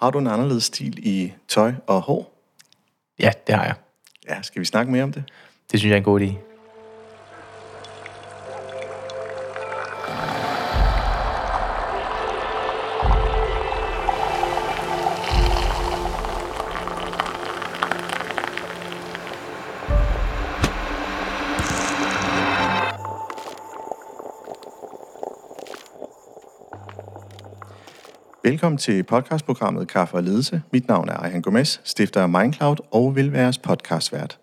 har du en anderledes stil i tøj og hår? Ja, det har jeg. Ja, skal vi snakke mere om det? Det synes jeg er en god idé. Velkommen til podcastprogrammet Kaffe og Ledelse. Mit navn er Ejhan Gomes, stifter af Mindcloud og vil være jeres podcastvært.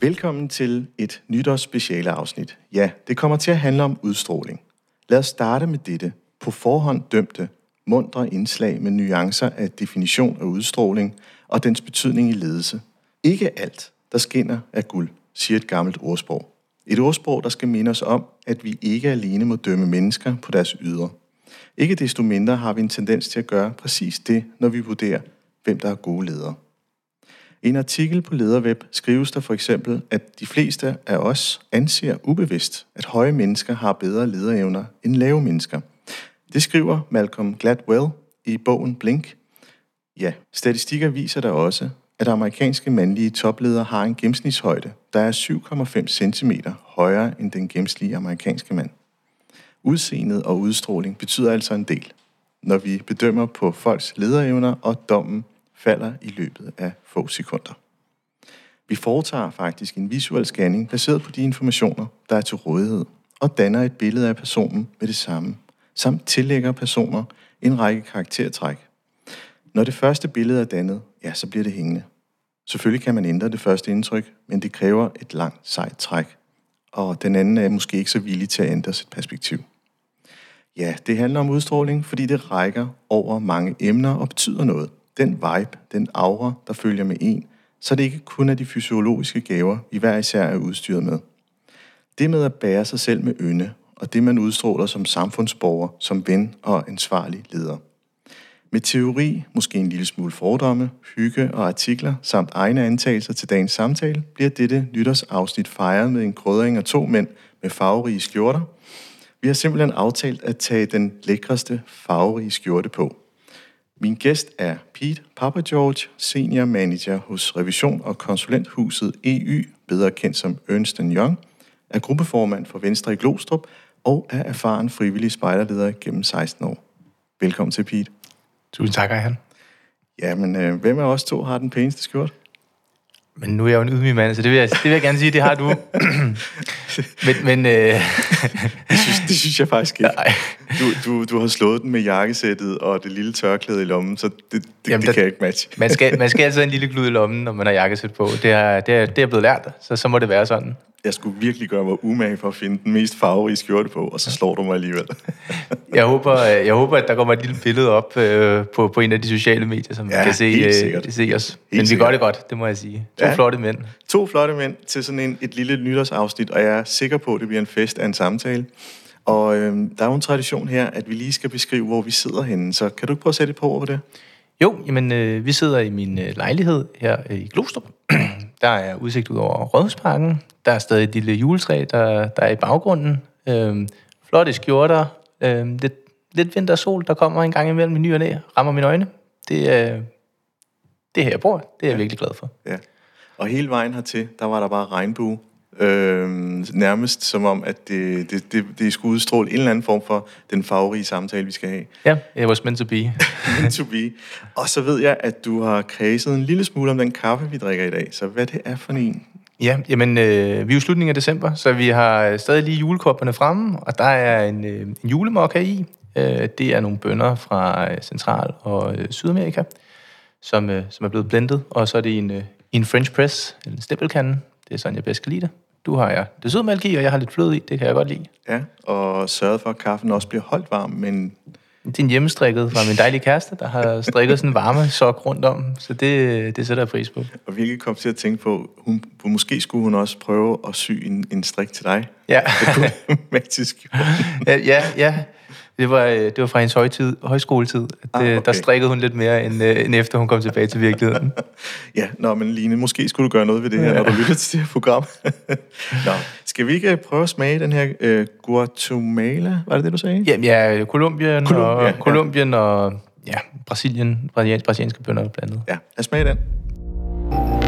Velkommen til et nytårs speciale afsnit. Ja, det kommer til at handle om udstråling. Lad os starte med dette på forhånd dømte, mundre indslag med nuancer af definition af udstråling og dens betydning i ledelse. Ikke alt, der skinner, er guld, siger et gammelt ordsprog. Et ordsprog, der skal minde os om, at vi ikke alene må dømme mennesker på deres ydre. Ikke desto mindre har vi en tendens til at gøre præcis det, når vi vurderer, hvem der er gode ledere. I en artikel på Lederweb skrives der for eksempel, at de fleste af os anser ubevidst, at høje mennesker har bedre lederevner end lave mennesker. Det skriver Malcolm Gladwell i bogen Blink. Ja, statistikker viser der også, at amerikanske mandlige topledere har en gennemsnitshøjde, der er 7,5 cm højere end den gennemsnitlige amerikanske mand. Udseendet og udstråling betyder altså en del, når vi bedømmer på folks lederevner, og dommen falder i løbet af få sekunder. Vi foretager faktisk en visuel scanning baseret på de informationer, der er til rådighed, og danner et billede af personen med det samme, samt tillægger personer en række karaktertræk. Når det første billede er dannet, ja, så bliver det hængende. Selvfølgelig kan man ændre det første indtryk, men det kræver et langt, sejt træk, og den anden er måske ikke så villig til at ændre sit perspektiv. Ja, det handler om udstråling, fordi det rækker over mange emner og betyder noget. Den vibe, den aura, der følger med en, så det ikke kun er de fysiologiske gaver, vi hver især er udstyret med. Det med at bære sig selv med ynde, og det man udstråler som samfundsborger, som ven og ansvarlig leder. Med teori, måske en lille smule fordomme, hygge og artikler samt egne antagelser til dagens samtale, bliver dette nytårsafsnit fejret med en krødring af to mænd med farverige skjorter. Vi har simpelthen aftalt at tage den lækreste farverige skjorte på. Min gæst er Pete Papa George, senior manager hos revision- og konsulenthuset EY, bedre kendt som Ernst Young, er gruppeformand for Venstre i Glostrup og er erfaren frivillig spejderleder gennem 16 år. Velkommen til, Pete. Tusind tak, Ejhan. Ja, men øh, hvem af os to har den pæneste skjort? Men nu er jeg jo en ydmyg mand, så det vil jeg, det vil jeg gerne sige, det har du. men, men øh, Det synes, det synes jeg faktisk ikke. nej. Du, du, du har slået den med jakkesættet og det lille tørklæde i lommen, så det, det, Jamen, det der- kan jeg ikke matche. Man skal, man skal altid have en lille glud i lommen, når man har jakkesæt på. Det er, det er, det er blevet lært, så så må det være sådan. Jeg skulle virkelig gøre mig umage for at finde den mest farverige skjorte på, og så slår du mig alligevel. Jeg håber, øh, jeg håber, at der kommer et lille billede op øh, på, på en af de sociale medier, som Ja, kan se, helt øh, se os. Men vi gør sikkert. det godt, det må jeg sige. To Ja. flotte mænd. To flotte mænd til sådan en, et lille nytårsafsnit, og jeg er sikker på, at det bliver en fest af en samtale. Og øhm, der er jo en tradition her, at vi lige skal beskrive, hvor vi sidder henne. Så kan du ikke prøve at sætte et par ord på det? Jo, jamen, øh, vi sidder i min øh, lejlighed her øh, i Glostrup. der er udsigt ud over Rådhusparken. Der er stadig et lille juletræ, der, der er i baggrunden. Øh, flotte skjorter. Øh, lidt, lidt vintersol, der kommer en gang imellem i ny og næ. Rammer mine øjne. Det er det her, jeg bor. Det er jeg virkelig glad for. Ja. Og hele vejen hertil, der var der bare regnbue. Øhm, nærmest som om, at det, det, det, det skulle udstråle en eller anden form for den farverige samtale, vi skal have. Ja, it was meant to be. Meant to be. Og så ved jeg, at du har kredset en lille smule om den kaffe, vi drikker i dag. Så hvad det er for en? Ja, jamen, øh, vi er jo slutningen af december, så vi har stadig lige julekopperne fremme, og der er en, øh, en julemokka i. Øh, det er nogle bønner fra øh, Central- og øh, Sydamerika, som, øh, som er blevet blendet, og så er det en, øh, en French press, en stempelkande. Det er sådan, jeg bedst kan lide det. Du har ja, det sødmælk i, og jeg har lidt fløde i, det kan jeg godt lide. Ja, og sørget for, at kaffen også bliver holdt varm, men Det en hjemmestrikket fra min dejlige kæreste, der har strikket sådan en varme sok rundt om, så det, det sætter jeg pris på. og virkelig kom til at tænke på, hun, måske skulle hun også prøve at sy en, en strik til dig. Ja. med til skjorten. Ja, ja, ja. Det var, øh, det var fra hendes højtid, højskoletid. At, Ah, ah, okay. Der strikkede hun lidt mere, end, øh, end efter hun kom tilbage til virkeligheden. Ja, nå, men Line, måske skulle du gøre noget ved det her, Ja. når du lytter til det her program. nå, skal vi ikke prøve at smage den her øh, Guatemala? Var det det, du sagde? Jamen ja, Colombien, Colombia, og, ja. Colombien og ja, Brasilien, brasilianske, brasilianske bønder blandet. Ja, lad os smage den.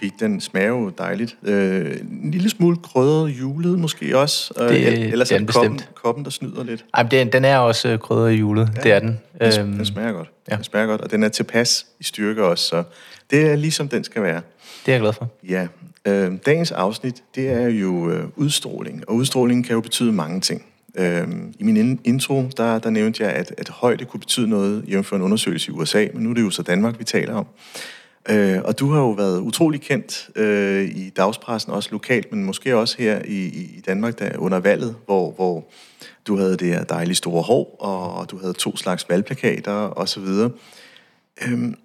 Pete, den smager jo dejligt. Øh, en lille smule krydret julet måske også. Øh, Det- ellers er det koppen, bestemt. koppen, der snyder lidt. Ej, men den, den er også øh, krydret julet, ja, det er den. Den, Øhm, den smager godt. ja. Den smager godt, og den er tilpas i styrke også, så det er ligesom den skal være. det er jeg glad for. Ja, øh, dagens afsnit, det er jo øh, udstråling, og udstråling kan jo betyde mange ting. Øh, I min in- intro, der, der nævnte jeg, at, at højde kunne betyde noget, jævnfør en undersøgelse i USA, men nu er det jo så Danmark, vi taler om. Øh, og du har jo været utrolig kendt øh, i dagspressen, også lokalt, men måske også her i, i Danmark der, under valget, hvor, hvor du havde det her dejlige store hår, og, og du havde to slags valgplakater osv. Øhm,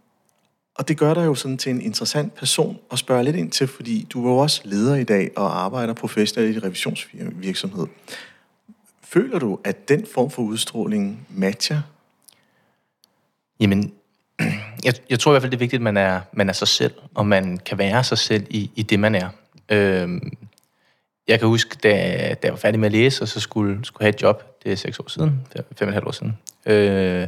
og det gør dig jo sådan til en interessant person at spørge lidt ind til, fordi du er jo også leder i dag og arbejder professionelt i revisionsvirksomhed. Føler du, at den form for udstråling matcher? Jamen, jeg, jeg tror i hvert fald, det er vigtigt, at man er, man er sig selv, og man kan være sig selv i, i det, man er. Øhm, jeg kan huske, da, da jeg var færdig med at læse, og så skulle, skulle have et job, det er seks år siden, fem, og et halvt år siden, øh,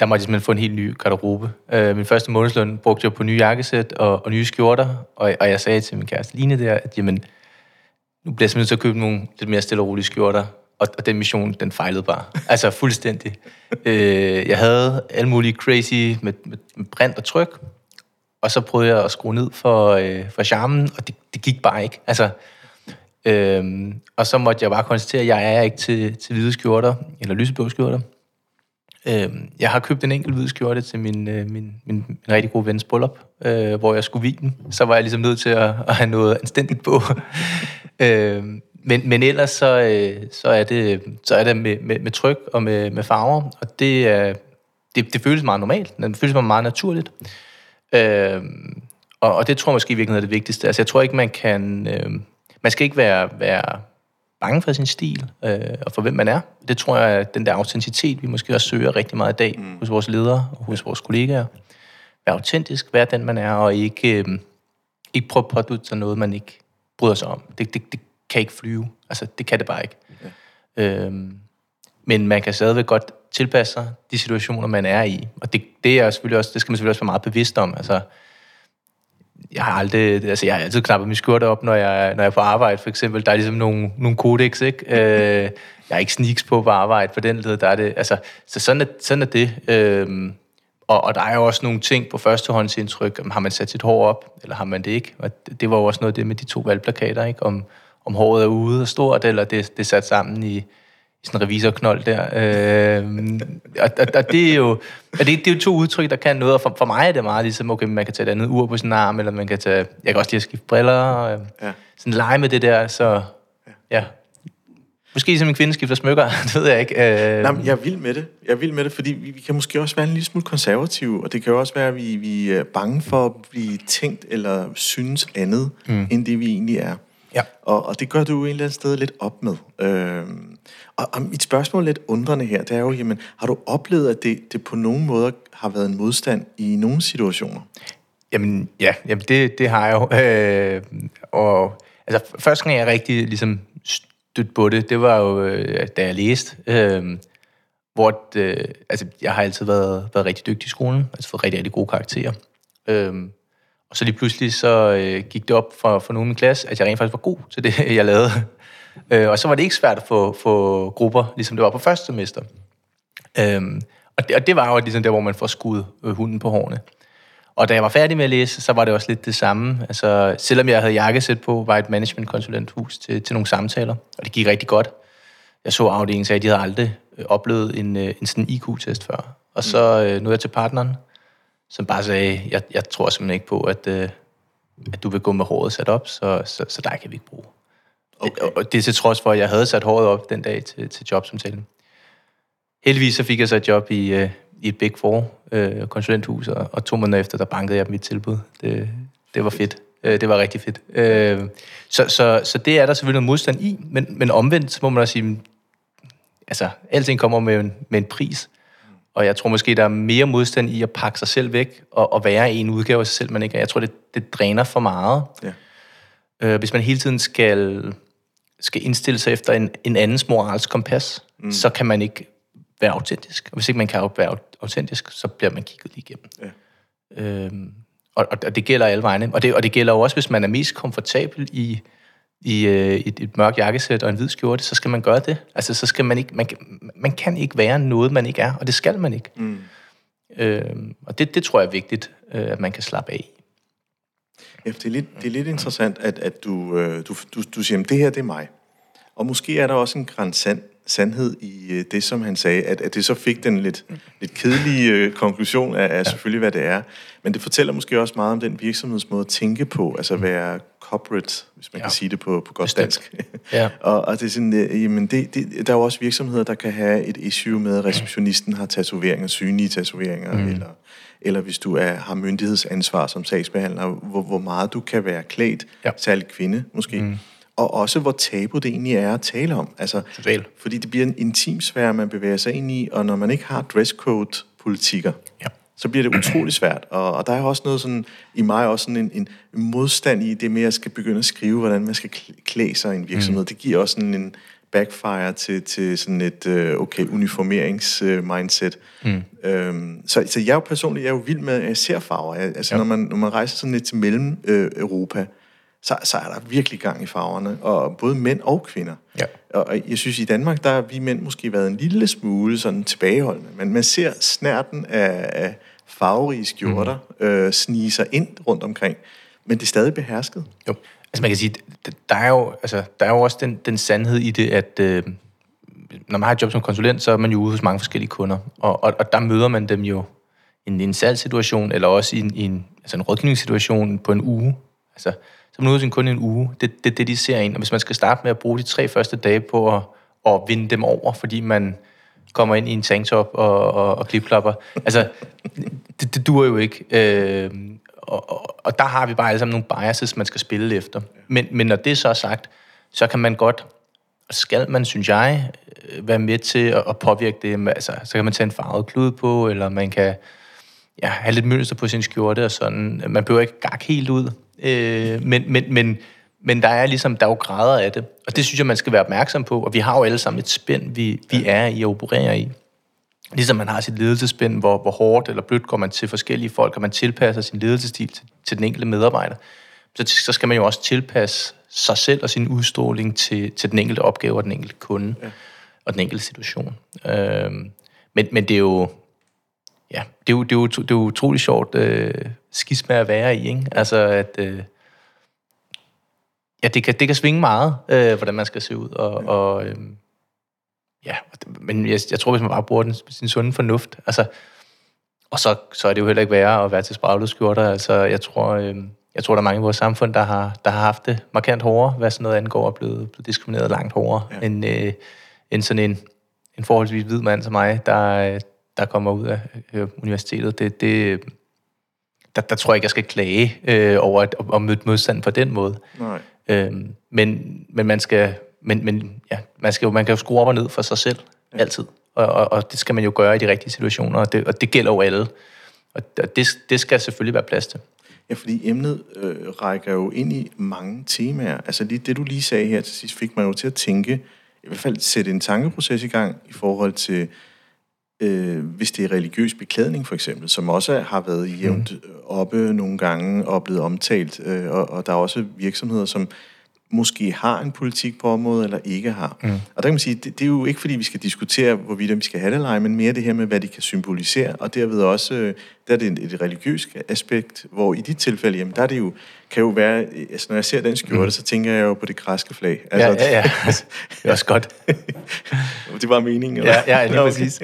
der måtte jeg simpelthen få en helt ny garderobe. Øh, min første månedsløn brugte jeg på nye jakkesæt og, og nye skjorter, og, og jeg sagde til min kæreste Line der, at jamen, nu bliver jeg simpelthen nødt til at købe nogle lidt mere stille og rolige skjorter, og, og den mission, den fejlede bare. Altså fuldstændig. Øh, jeg havde alle mulige crazy med, med, med brint og tryk, og så prøvede jeg at skrue ned for, øh, for charmen, og det, det gik bare ikke. Altså, øhm, og så måtte jeg bare konstatere, at jeg er ikke til, til hvide skjorter, eller lyseblå skjorter. Øhm, jeg har købt en enkelt hvid skjorte til min, øh, min, min, min rigtig gode vens bryllup, øh, hvor jeg skulle vige den. Så var jeg ligesom nødt til at, at have noget anstændigt på. øhm, men, men ellers så, øh, så er det, så er det med, med, med tryk og med, med farver, og det, er, det, det føles meget normalt. Det føles meget naturligt. Øhm, og, og det tror jeg måske i virkeligheden er det vigtigste. Altså jeg tror ikke, man kan... Øh, man skal ikke være, være bange for sin stil øh, og for hvem man er. Det tror jeg er den der autenticitet, vi måske også søger rigtig meget i dag mm. hos vores ledere og hos vores kollegaer. Være autentisk, være den man er, og ikke, øh, ikke prøve at pådutte sig noget, man ikke bryder sig om. Det, det, det kan ikke flyve. Altså, det kan det bare ikke. Ja. Øhm, men man kan stadigvæk godt tilpasse sig de situationer, man er i. Og det, det, er selvfølgelig også, det skal man selvfølgelig også være meget bevidst om. Altså, jeg har aldrig, altså jeg har altid knappet min skjorte op, når jeg, når jeg er på arbejde, for eksempel. Der er ligesom nogle, nogle kodex, ikke? Øh, jeg er ikke sneaks på på arbejde på den led, der er det, altså, så sådan er, sådan er det. Øh, og, og der er jo også nogle ting på førstehåndsindtryk, om har man sat sit hår op, eller har man det ikke? Og det, det var jo også noget af det med de to valgplakater, ikke? Om, om håret er ude og stort, eller det, det er sat sammen i, i sådan en revisorknold der. Øh, og, og, og det er jo og det, det er jo to udtryk, der kan noget, og for, for mig er det meget ligesom, okay, man kan tage et andet ur på sin arm, eller man kan tage, jeg kan også lige at skifte briller, og, Ja. sådan lege med det der, så ja. Måske som en kvinde skifter smykker, det ved jeg ikke. Øh, Nej, men jeg er vild med det. Jeg er vild med det, fordi vi, vi kan måske også være en lille smule konservative, og det kan jo også være, at vi, vi er bange for at blive tænkt eller synes andet, mm. end det vi egentlig er. Ja. Og, og det gør du jo et eller andet sted lidt op med. Øhm, og, og mit spørgsmål lidt undrende her, det er jo, jamen, har du oplevet, at det, det på nogen måde har været en modstand i nogle situationer? Jamen, ja, jamen det, det har jeg jo. Øh, og altså, første gang jeg rigtig ligesom stødte på det, det var jo, øh, da jeg læste, øh, hvor øh, altså, jeg har altid været, været rigtig dygtig i skolen, altså fået rigtig, rigtig gode karakterer. Øh, og så lige pludselig så øh, gik det op for, for nogen i min klasse, at jeg rent faktisk var god til det, jeg lavede. Øh, og så var det ikke svært at få, få grupper, ligesom det var på første semester. Øhm, og, det, og det var jo ligesom der, hvor man får skudt øh, hunden på hårene. Og da jeg var færdig med at læse, så var det også lidt det samme. Altså, selvom jeg havde jakkesæt på, var et managementkonsulenthus til, til nogle samtaler, og det gik rigtig godt. Jeg så afdelingen sagde, at de havde aldrig øh, oplevet en, øh, en sådan IQ-test før. Og så øh, nåede jeg til partneren, som bare sagde, jeg, jeg tror simpelthen ikke på, at, øh, at du vil gå med håret sat op, så, så, så der kan vi ikke bruge. Okay. Og, og det er til trods for, at jeg havde sat håret op den dag til, til jobsamtalen. Heldigvis så fik jeg så et job i, øh, i et Big Four øh, konsulenthus, og, og to måneder efter, der bankede jeg mit tilbud. Det, det var fedt. Øh, det var rigtig fedt. Øh, så, så, så det er der selvfølgelig noget modstand i, men, men omvendt så må man også sige, altså, alting kommer med en, med en pris. Og jeg tror måske, der er mere modstand i at pakke sig selv væk og, og være i en udgave af sig selv, man ikke er. Jeg tror, det, det dræner for meget. Ja. Øh, hvis man hele tiden skal, skal indstille sig efter en, en andens moralsk kompas, mm. så kan man ikke være autentisk. Og hvis ikke man kan være autentisk, så bliver man kigget lige igennem. Ja. Øhm, og, og det gælder alle vegne. Og det, og det gælder jo også, hvis man er mest komfortabel i, i øh, et, et mørkt jakkesæt og en hvid skjorte, så skal man gøre det. Altså, så skal man ikke, man, man kan ikke være noget, man ikke er, og det skal man ikke. Mm. Øhm, og det, det tror jeg er vigtigt, øh, at man kan slappe af Ja, det er lidt, det er lidt interessant, at, at du, øh, du, du, du siger, at det her, det er mig. Og måske er der også en grænsand sandhed i øh, det, som han sagde, at, at det så fik den lidt, lidt kedelige øh, konklusion af, af selvfølgelig, hvad det er. Men det fortæller måske også meget om den virksomhedsmåde at tænke på, altså mm. være corporate, hvis man ja. kan sige det på, på godt Bestemt. dansk. ja. og, og det er sådan, øh, jamen det, det, der er jo også virksomheder, der kan have et issue med, at receptionisten har tatoveringer, synlige tatoveringer, mm. eller, eller hvis du er, har myndighedsansvar som sagsbehandler, hvor, hvor meget du kan være klædt, ja. særligt kvinde måske. Mm og også hvor tabu det egentlig er at tale om. Altså, Total. Fordi det bliver en intim sfære, man bevæger sig ind i, og når man ikke har dresscode-politikker, ja. så bliver det utrolig svært. Og, og der er også noget sådan, i mig også sådan en, en modstand i det med, at jeg skal begynde at skrive, hvordan man skal klæde sig i en virksomhed. Mm. Det giver også sådan en backfire til, til sådan et, øh, okay, uniformerings-mindset. Mm. Øhm, så, så jeg er jo personligt, jeg er jo vild med, at jeg ser farver. Jeg, altså, ja. når, man, når man rejser sådan lidt til mellem øh, Europa, så, så er der virkelig gang i farverne, og både mænd og kvinder. Ja. Og jeg synes, i Danmark, der har vi mænd måske været en lille smule sådan tilbageholdende, men man ser snærten af, af farverige skjorter mm. øh, snige sig ind rundt omkring, men det er stadig behersket. Jo, altså man kan sige, der er jo, altså, der er jo også den, den sandhed i det, at øh, når man har et job som konsulent, så er man jo ude hos mange forskellige kunder, og, og, og der møder man dem jo i en, en salgssituation, eller også i en, i en, altså en rådgivningssituation på en uge. Altså, man er man ude sin kunde en uge. Det er det, det, de ser ind. Og hvis man skal starte med at bruge de tre første dage på at, at vinde dem over, fordi man kommer ind i en tanktop og, og, og klipklapper. Altså, det, det dur jo ikke. Øh, og, og, og der har vi bare alle sammen nogle biases, man skal spille efter. Men, men når det så er sagt, så kan man godt, og skal man, synes jeg, øh, være med til at, at påvirke det. Altså, så kan man tage en farvet klud på, eller man kan ja, have lidt mønster på sin skjorte og sådan. Man behøver ikke gak helt ud. Øh, men, men, men, men der er ligesom, der er jo grader af det. Og det synes jeg, man skal være opmærksom på. Og vi har jo alle sammen et spænd, vi, vi er i og opererer i. Ligesom man har sit ledelsespænd, hvor, hvor hårdt eller blødt går man til forskellige folk, og man tilpasser sin ledelsestil til, til den enkelte medarbejder. Så, så skal man jo også tilpasse sig selv og sin udstråling til, til den enkelte opgave og den enkelte kunde ja. og den enkelte situation. Øhm, men, men det er jo, ja, det er jo, det er jo, det er jo utrolig sjovt øh, skisme at være i, ikke? Altså, at... Øh, ja, det kan, det kan svinge meget, øh, hvordan man skal se ud, og... og øh, ja, men jeg, jeg tror, hvis man bare bruger den, sin sunde fornuft, altså... Og så, så er det jo heller ikke værre at være til skjorter. Altså, jeg tror, øh, jeg tror, der er mange i vores samfund, der har, der har haft det markant hårdere, hvad sådan noget angår, og blevet, blevet diskrimineret langt hårdere, ja. end, øh, end sådan en, en forholdsvis hvid mand som mig, der, der kommer ud af øh, universitetet, det, det, der, der tror jeg ikke, jeg skal klage øh, over at, at møde modstand på den måde. Nej. Øhm, men, men man skal, men, men, ja, man, skal jo, man kan jo skrue op og ned for sig selv, ja. altid. Og, og, og det skal man jo gøre i de rigtige situationer, og det, og det gælder jo alle. Og det, det skal selvfølgelig være plads til. Ja, fordi emnet øh, rækker jo ind i mange temaer. Altså lige det, du lige sagde her til sidst, fik mig jo til at tænke, i hvert fald sætte en tankeproces i gang i forhold til øh, hvis det er religiøs beklædning for eksempel, som også har været jævnt mm. oppe nogle gange og blevet omtalt, øh, og, og der er også virksomheder, som måske har en politik på området, eller ikke har. Mm. Og der kan man sige, det, det er jo ikke fordi, vi skal diskutere, hvorvidt vi skal have det eller ej, men mere det her med, hvad de kan symbolisere, og derved også, øh, der er det et, et religiøst aspekt, hvor i dit tilfælde, jamen der er det jo, kan jo være, altså når jeg ser den skjorte, mm. så tænker jeg jo på det græske flag. Altså, ja, ja, ja. det er også godt. det var meningen, eller? Ja, ja, lige præcis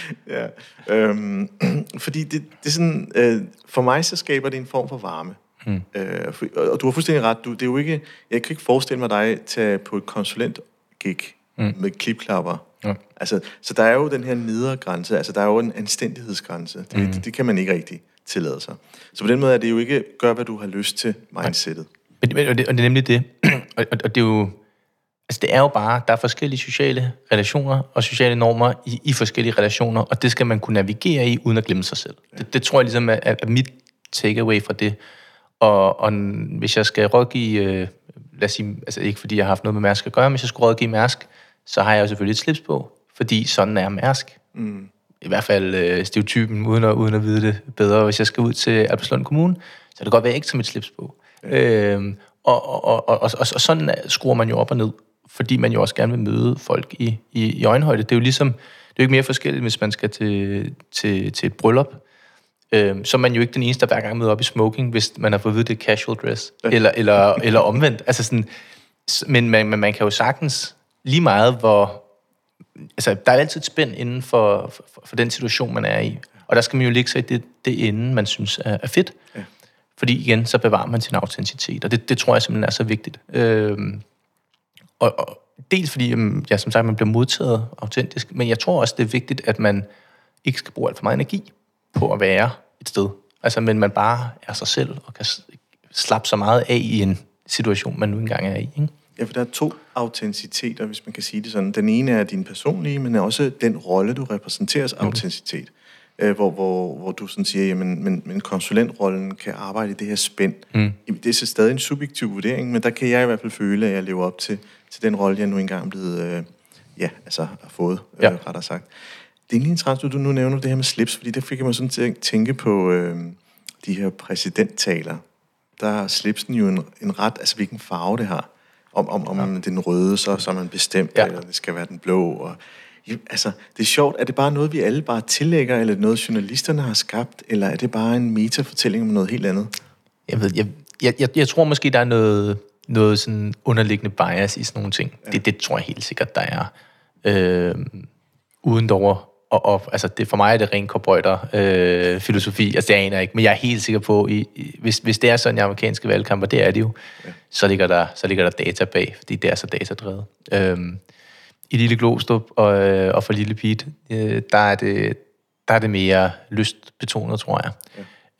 ja. Øhm, fordi det, det er sådan, øh, for mig så skaber det en form for varme. Mm. Øh, for, og du har fuldstændig ret. Du, det er jo ikke, jeg kan ikke forestille mig dig tage på et konsulent gig mm. med klipklapper. Ja. Altså, så der er jo den her nedre grænse, altså der er jo en anstændighedsgrænse. Det, mm. det, det kan man ikke rigtig tillade sig. Så på den måde er det jo ikke, gør hvad du har lyst til, mindsetet. Men, og, det, og det er nemlig det. og, og, og det er jo Altså det er jo bare, der er forskellige sociale relationer og sociale normer i, i forskellige relationer, og det skal man kunne navigere i, uden at glemme sig selv. Det, det tror jeg ligesom er, er mit takeaway fra det. Og, og hvis jeg skal rådgive øh, lad os sige, altså ikke fordi jeg har haft noget med Mærsk at gøre, men hvis jeg skulle rådgive Mærsk, så har jeg jo selvfølgelig et slips på, fordi sådan er Mærsk. Mm. I hvert fald øh, stereotypen, uden at, uden at vide det bedre. Hvis jeg skal ud til Albertslund Kommune, så er det godt være, at jeg ikke tager mit slips på. Ja. Øhm, og, og, og, og, og, og sådan skruer man jo op og ned, fordi man jo også gerne vil møde folk i, i, i øjenhøjde. Det er jo ligesom, det er jo ikke mere forskelligt, hvis man skal til, til, til et bryllup. Øhm, så er man jo ikke den eneste, der hver gang møder op i smoking, hvis man har fået vidt det casual dress. Ja. Eller, eller, eller omvendt. Altså sådan, men man, man, man kan jo sagtens lige meget, hvor... Altså, der er altid et spænd inden for, for, for den situation, man er i. Og der skal man jo ligge sig i det, det inden, man synes er, er fedt. Ja. Fordi igen, så bevarer man sin autenticitet, og det, det tror jeg simpelthen er så vigtigt. Øhm, og, og dels fordi, ja, som sagt, man bliver modtaget autentisk, men jeg tror også, det er vigtigt, at man ikke skal bruge alt for meget energi på at være et sted. Altså, men man bare er sig selv og kan slappe så meget af i en situation, man nu engang er i. Ikke? Ja, for der er to autenticiteter, hvis man kan sige det sådan. Den ene er din personlige, men også den rolle, du repræsenteres mm. autenticitet øh, hvor, hvor, hvor du sådan siger, jamen, men, men konsulentrollen kan arbejde i det her spænd. Mm. Det er så stadig en subjektiv vurdering, men der kan jeg i hvert fald føle, at jeg lever op til, til den rolle, jeg nu engang er blevet, øh, ja, altså har fået, øh, ja. rettere sagt. Det er egentlig interessant, du nu nævner det her med slips, fordi det fik jeg mig sådan til at tænke på øh, de her præsidenttaler. Der er slipsen jo en, en ret, altså hvilken farve det har. Om, om, om ja. den røde, så, så er man bestemt, ja. eller det skal være den blå, og Altså, det er sjovt. Er det bare noget, vi alle bare tillægger, eller noget, journalisterne har skabt, eller er det bare en metafortælling om noget helt andet? Jeg ved, jeg, jeg, jeg, jeg tror måske, der er noget, noget sådan underliggende bias i sådan nogle ting. Ja. Det, det tror jeg helt sikkert, der er. Øh, uden dog og, og altså det, for mig er det ren korbrøjter øh, filosofi, altså det aner jeg ikke, men jeg er helt sikker på, i, i, hvis, hvis det er sådan i amerikanske valgkamper, det er det jo, ja. så, ligger der, så ligger der data bag, fordi det er så datadrevet. Øh, i Lille Glostrup og, øh, og for Lille Pete, øh, der, er det, der er det mere lystbetonet, tror jeg.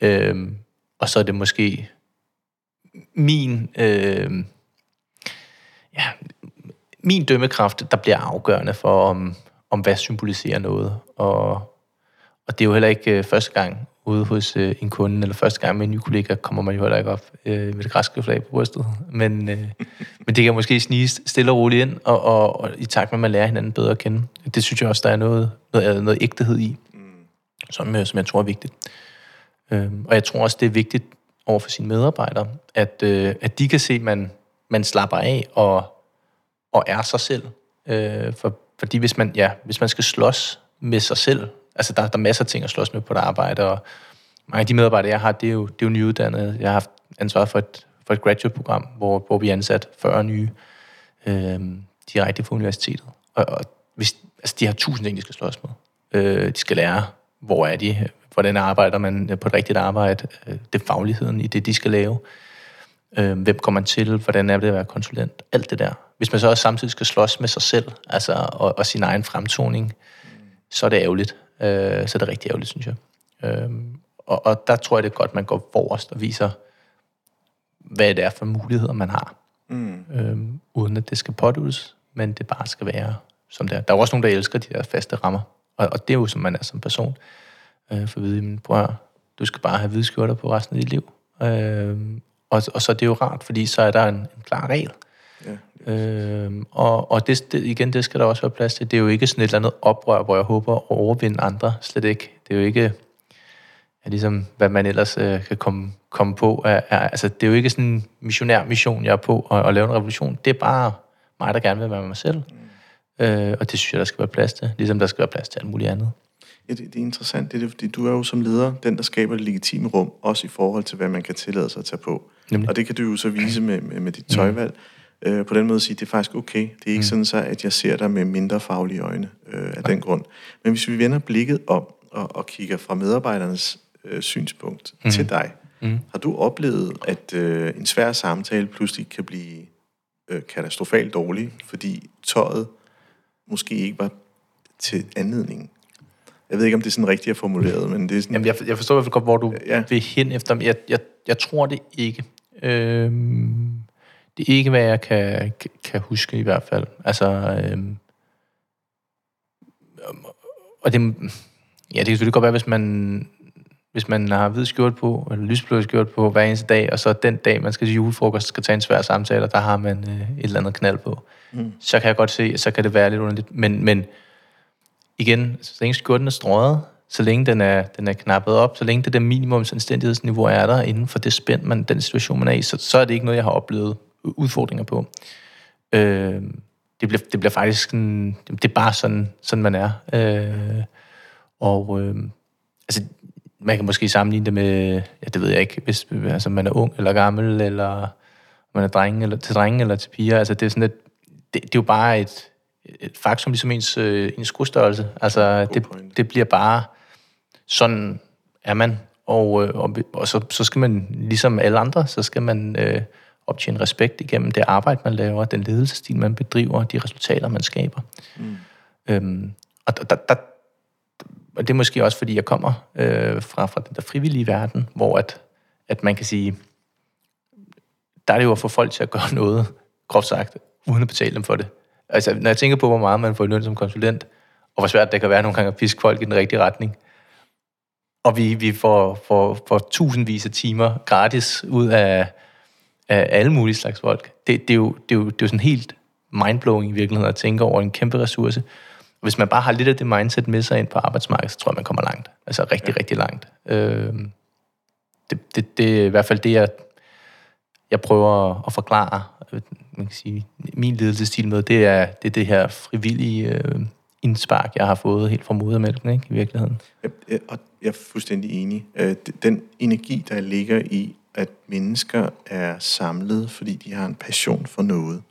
Ja. Øhm, og så er det måske min, øh, ja, min dømmekraft, der bliver afgørende for, om, om hvad symboliserer noget. Og, og det er jo heller ikke øh, første gang, ude hos øh, en kunde, eller første gang med en ny kollega, kommer man jo heller ikke op øh, med det græske flag på brystet. Men, øh, men det kan måske snige stille og roligt ind, og, og, og i takt med, at man lærer hinanden bedre at kende. Det synes jeg også, der er noget, noget, noget ægtehed i, som, øh, som jeg tror er vigtigt. Øh, og jeg tror også, det er vigtigt over for sine medarbejdere, at, øh, at de kan se, at man, man slapper af og, og er sig selv. Øh, for, fordi hvis man, ja, hvis man skal slås med sig selv altså der, der er masser af ting at slås med på det arbejde, og mange af de medarbejdere, jeg har, det er jo, det er jo nyuddannede. Jeg har haft ansvar for et, for et graduate-program, hvor, hvor vi er ansat 40 nye øh, direkte fra universitetet. Og, og hvis, altså, de har tusind ting, de skal slås med. Øh, de skal lære, hvor er de, hvordan arbejder man på et rigtigt arbejde, øh, det er fagligheden i det, de skal lave. Øh, hvem kommer man til, hvordan er det at være konsulent, alt det der. Hvis man så også samtidig skal slås med sig selv, altså, og, og sin egen fremtoning, så er det ærgerligt. Øh, så det er rigtig ærgerligt, synes jeg. Og, og der tror jeg, det er godt, man går forrest og viser, hvad det er for muligheder, man har. Mm. Øh, uden at det skal påduttes, men det bare skal være, som det er. Der er også nogen, der elsker de der faste rammer. Og, og det er jo, som man er som person. Øh, for at vide, men prøv du skal bare have hvide skjorter på resten af dit liv. Øh, og, og så er det jo rart, fordi så er der en, en klar regel. Ja, øhm, og og det, det, igen, det skal der også være plads til. Det er jo ikke sådan et eller andet oprør, hvor jeg håber at overvinde andre. Slet ikke. Det er jo ikke, ja, ligesom hvad man ellers øh, kan komme, komme på. Er, er, altså, det er jo ikke sådan en missionær mission, jeg er på at, at lave en revolution. Det er bare mig, der gerne vil være med mig selv. Mm. Øh, og det synes jeg, der skal være plads til. Ligesom der skal være plads til alt muligt andet. Ja, det, det er interessant, det er, fordi du er jo som leder den, der skaber det legitime rum, også i forhold til, hvad man kan tillade sig at tage på. Nemlig. Og det kan du jo så vise med, med, med dit tøjvalg. Mm øh, på den måde sige, det er faktisk okay. Det er ikke mm. sådan så, at jeg ser dig med mindre faglige øjne øh, af ja. den grund. Men hvis vi vender blikket om og, og kigger fra medarbejdernes øh, synspunkt mm. til dig, mm. har du oplevet, at øh, en svær samtale pludselig kan blive øh, katastrofalt dårlig, fordi tøjet måske ikke var til anledningen? Jeg ved ikke, om det er sådan rigtigt at formuleret, men det er sådan... Jamen, jeg, jeg forstår i hvert fald godt, hvor du ja. vil hen efter. Jeg, jeg, jeg tror det ikke. Øhm, det er ikke, hvad jeg kan, kan huske i hvert fald. Altså, øhm, og det, ja, det kan selvfølgelig godt være, hvis man, hvis man har hvid skjort på, eller lysblå skjort på hver eneste dag, og så den dag, man skal til julefrokost, skal tage en svær samtale, og der har man øh, et eller andet knald på. Mm. Så kan jeg godt se, så kan det være lidt underligt. Men, men igen, så længe skjorten er strøget, så længe den er, den er knappet op, så længe det der minimumsanstændighedsniveau er der inden for det spænd, man, den situation, man er i, så, så er det ikke noget, jeg har oplevet udfordringer på. Øh, det, bliver, det bliver faktisk sådan, det er bare sådan, sådan man er. Øh, og øh, altså, man kan måske sammenligne det med, ja, det ved jeg ikke, hvis altså, man er ung eller gammel, eller man er dreng, eller til drenge eller til piger. Altså, det er sådan at det, det er jo bare et, et faktum, ligesom ens, øh, ens skudstørrelse. Altså, det, det bliver bare, sådan er man. Og, øh, og, og så, så skal man, ligesom alle andre, så skal man øh, optjene respekt igennem det arbejde, man laver, den ledelsesstil, man bedriver, de resultater, man skaber. Mm. Øhm, og der, der, og det er måske også, fordi jeg kommer øh, fra, fra den der frivillige verden, hvor at, at man kan sige, der er det jo at få folk til at gøre noget, groft sagt, uden at betale dem for det. Altså, når jeg tænker på, hvor meget man får løn som konsulent, og hvor svært det kan være nogle gange at piske folk i den rigtige retning, og vi, vi får, får, får tusindvis af timer gratis ud af, af alle mulige slags folk. Det, det, er jo, det, er jo, det er jo sådan helt mindblowing i virkeligheden at tænke over en kæmpe ressource. Og hvis man bare har lidt af det mindset med sig ind på arbejdsmarkedet, så tror jeg, man kommer langt. Altså rigtig, ja. rigtig langt. Øh, det, det, det er i hvert fald det, jeg, jeg prøver at forklare. Man kan sige, min ledelsesstil med, det er det, er det her frivillige øh, indspark, jeg har fået helt fra modermælken, ikke, i virkeligheden. Ja, og jeg er fuldstændig enig. Øh, den energi, der ligger i, at mennesker er samlet, fordi de har en passion for noget,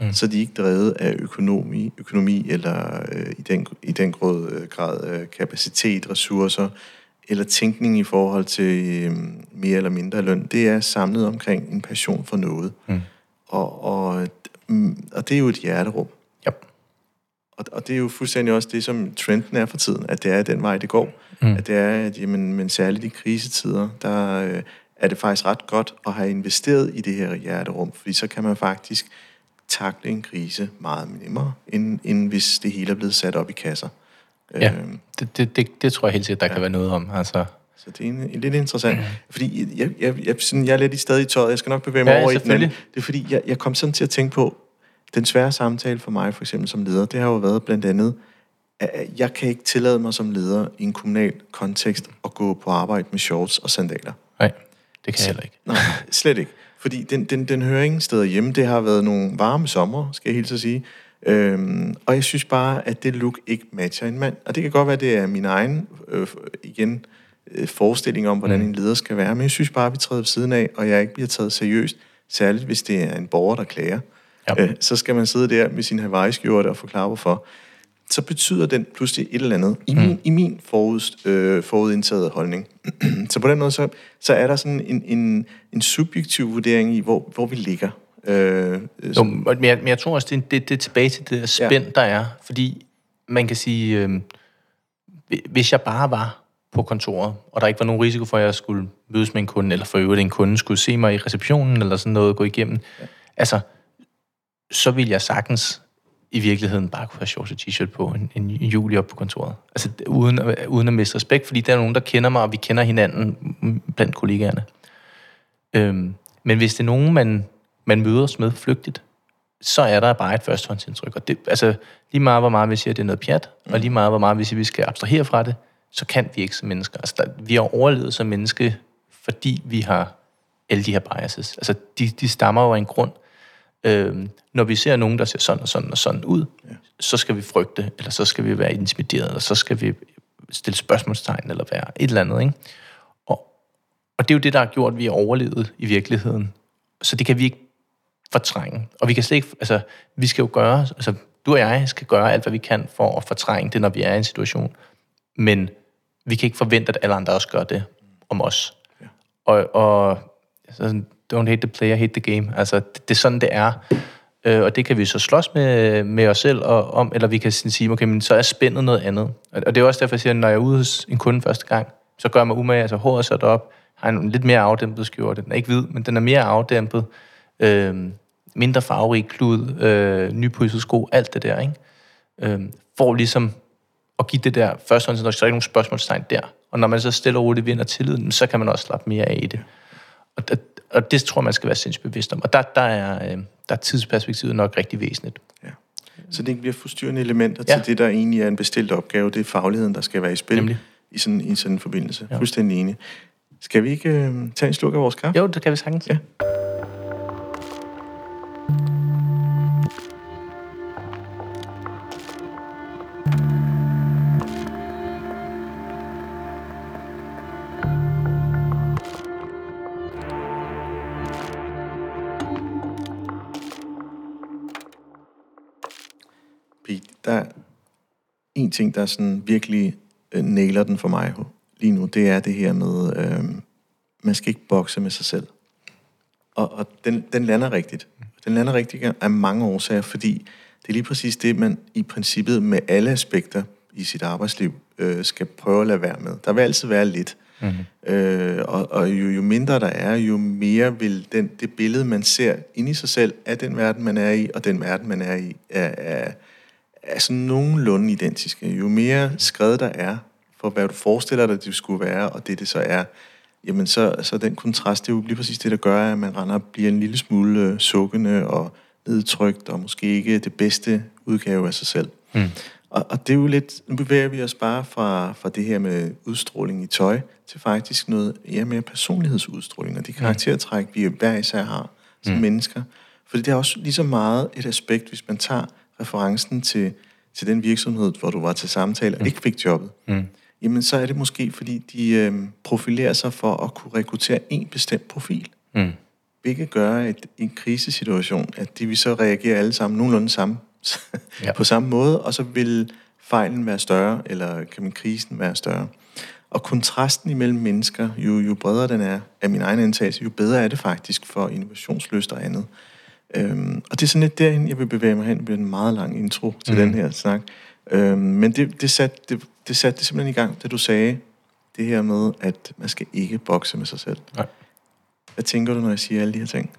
mm. så de er ikke drevet af økonomi, økonomi eller øh, i den, i den grad, øh, grad øh, kapacitet, ressourcer, eller tænkning i forhold til øh, mere eller mindre løn. Det er samlet omkring en passion for noget. Mm. Og, og, mm, og det er jo et hjerterum. Yep. Og, og det er jo fuldstændig også det, som trenden er for tiden, at det er den vej, det går. Mm. At det er, at jamen, men særligt i krisetider, der øh, er det faktisk ret godt at have investeret i det her hjerterum, fordi så kan man faktisk takle en krise meget nemmere, end, end hvis det hele er blevet sat op i kasser. Ja, øhm, det, det, det, det tror jeg helt sikkert, der ja. kan være noget om. Altså. Så det er en, en lidt interessant, mm. fordi jeg, jeg, jeg, sådan, jeg er lidt i stadig i tøjet, jeg skal nok bevæge mig ja, over i den anden. Det er fordi, jeg, jeg kom sådan til at tænke på, den svære samtale for mig, for eksempel som leder, det har jo været blandt andet, at jeg kan ikke tillade mig som leder i en kommunal kontekst at gå på arbejde med shorts og sandaler. Nej, det kan jeg heller ikke. Nej, slet ikke. Fordi den, den, den hører ingen steder hjemme. Det har været nogle varme sommer, skal jeg helt så sige. Øhm, og jeg synes bare, at det look ikke matcher en mand. Og det kan godt være, at det er min egen, øh, igen, forestilling om, hvordan mm. en leder skal være. Men jeg synes bare, at vi træder ved siden af, og jeg ikke bliver taget seriøst. Særligt, hvis det er en borger, der klager. Ja. Øh, så skal man sidde der med sin Hawaii-skjorte og forklare, hvorfor. Så betyder den pludselig et eller andet i min, mm. i min forud, øh, forudindtaget holdning. så på den måde, så, så er der sådan en, en, en subjektiv vurdering i, hvor, hvor vi ligger. Øh, jo, men, jeg, men jeg tror også, det, det, det er tilbage til det spænd, ja. der er. Fordi man kan sige, øh, hvis jeg bare var på kontoret, og der ikke var nogen risiko for, at jeg skulle mødes med en kunde, eller for øvrigt en kunde skulle se mig i receptionen, eller sådan noget, gå igennem. Ja. Altså, så vil jeg sagtens i virkeligheden bare kunne have shorts og t-shirt på en, en juli op på kontoret. Altså uden, uden at miste respekt, fordi der er nogen, der kender mig, og vi kender hinanden blandt kollegaerne. Øhm, men hvis det er nogen, man, man møder os med flygtigt, så er der bare et førstehåndsindtryk. Og det, altså, lige meget hvor meget vi siger, at det er noget pjat, mm. og lige meget hvor meget vi siger, at vi skal abstrahere fra det, så kan vi ikke som mennesker. Altså, der, vi har overlevet som menneske, fordi vi har alle de her biases. Altså, de, de stammer jo af en grund, øh, når vi ser nogen, der ser sådan og sådan og sådan ud, ja. så skal vi frygte, eller så skal vi være intimideret, eller så skal vi stille spørgsmålstegn, eller være et eller andet. Ikke? Og, og det er jo det, der har gjort, at vi er overlevet i virkeligheden. Så det kan vi ikke fortrænge. Og vi kan slet ikke, altså, vi skal jo gøre, altså, du og jeg skal gøre alt, hvad vi kan for at fortrænge det, når vi er i en situation. Men vi kan ikke forvente, at alle andre også gør det om os. Ja. Og, og altså, don't hate the player, hate the game. Altså, det, det er sådan, det er. Øh, og det kan vi så slås med, med os selv og, om, eller vi kan sige, okay, men så er spændet noget andet. Og det er også derfor, jeg siger, at når jeg er ude hos en kunde første gang, så gør jeg mig umage, altså håret sat op, har en lidt mere afdæmpet skjorte. Den er ikke hvid, men den er mere afdæmpet. Øh, mindre farverig klud, øh, nypudset sko, alt det der, ikke? Øh, for ligesom at give det der første hånd, så der er ikke nogen spørgsmålstegn der. Og når man så stille og roligt vinder tilliden, så kan man også slappe mere af i det. Og, og, og det tror jeg, man skal være sindssygt bevidst om. Og der, der, er, øh, der er tidsperspektivet nok rigtig væsentligt. Ja. Så det ikke bliver forstyrrende elementer Ja. til det, der egentlig er en bestilt opgave. Det er fagligheden, der skal være i spil Nemlig. i sådan, i sådan en forbindelse. Ja. Fuldstændig enig. Skal vi ikke øh, tage en sluk af vores kaffe? Jo, det kan vi sagtens. Ja. En ting, der sådan virkelig øh, nailer den for mig lige nu, det er det her med, øh, man skal ikke bokse med sig selv. Og, og den, den lander rigtigt. Den lander rigtigt af mange årsager, fordi det er lige præcis det, man i princippet med alle aspekter i sit arbejdsliv øh, skal prøve at lade være med. Der vil altid være lidt. Mm-hmm. Øh, og og jo, jo mindre der er, jo mere vil den, det billede, man ser inde i sig selv, af den verden, man er i, og den verden, man er i, er, er, er sådan nogenlunde identiske. Jo mere skrevet der er for, hvad du forestiller dig, det skulle være, og det det så er, jamen så, så den kontrast, det er jo lige præcis det, der gør, at man render og bliver en lille smule øh, sukkende og nedtrykt, og måske ikke det bedste udgave af sig selv. Mm. Og, og det er jo lidt, nu bevæger vi os bare fra, fra det her med udstråling i tøj, til faktisk noget ja, mere personlighedsudstråling, og de karaktertræk, vi hver især har som mm. mennesker. For det er også lige så meget et aspekt, hvis man tager referencen til, til den virksomhed, hvor du var til samtale og ikke fik jobbet. Mm. Jamen så er det måske, fordi de øh, profilerer sig for at kunne rekruttere en bestemt profil. Mm. Hvilket gør, i en krisesituation, at de vil så reagere alle sammen nogenlunde samme, Ja. ja. på samme måde, og så vil fejlen være større, eller kan man krisen være større. Og kontrasten imellem mennesker, jo, jo bredere den er, af min egen antagelse, jo bedre er det faktisk for innovationslyst og andet. Øhm, og det er sådan lidt derhen, jeg vil bevæge mig hen. Det bliver en meget lang intro til mm. den her snak. Øhm, men det, det, satte, det, det satte det simpelthen i gang, da du sagde det her med, at man skal ikke bokse med sig selv. Nej. Hvad tænker du, når jeg siger alle de her ting?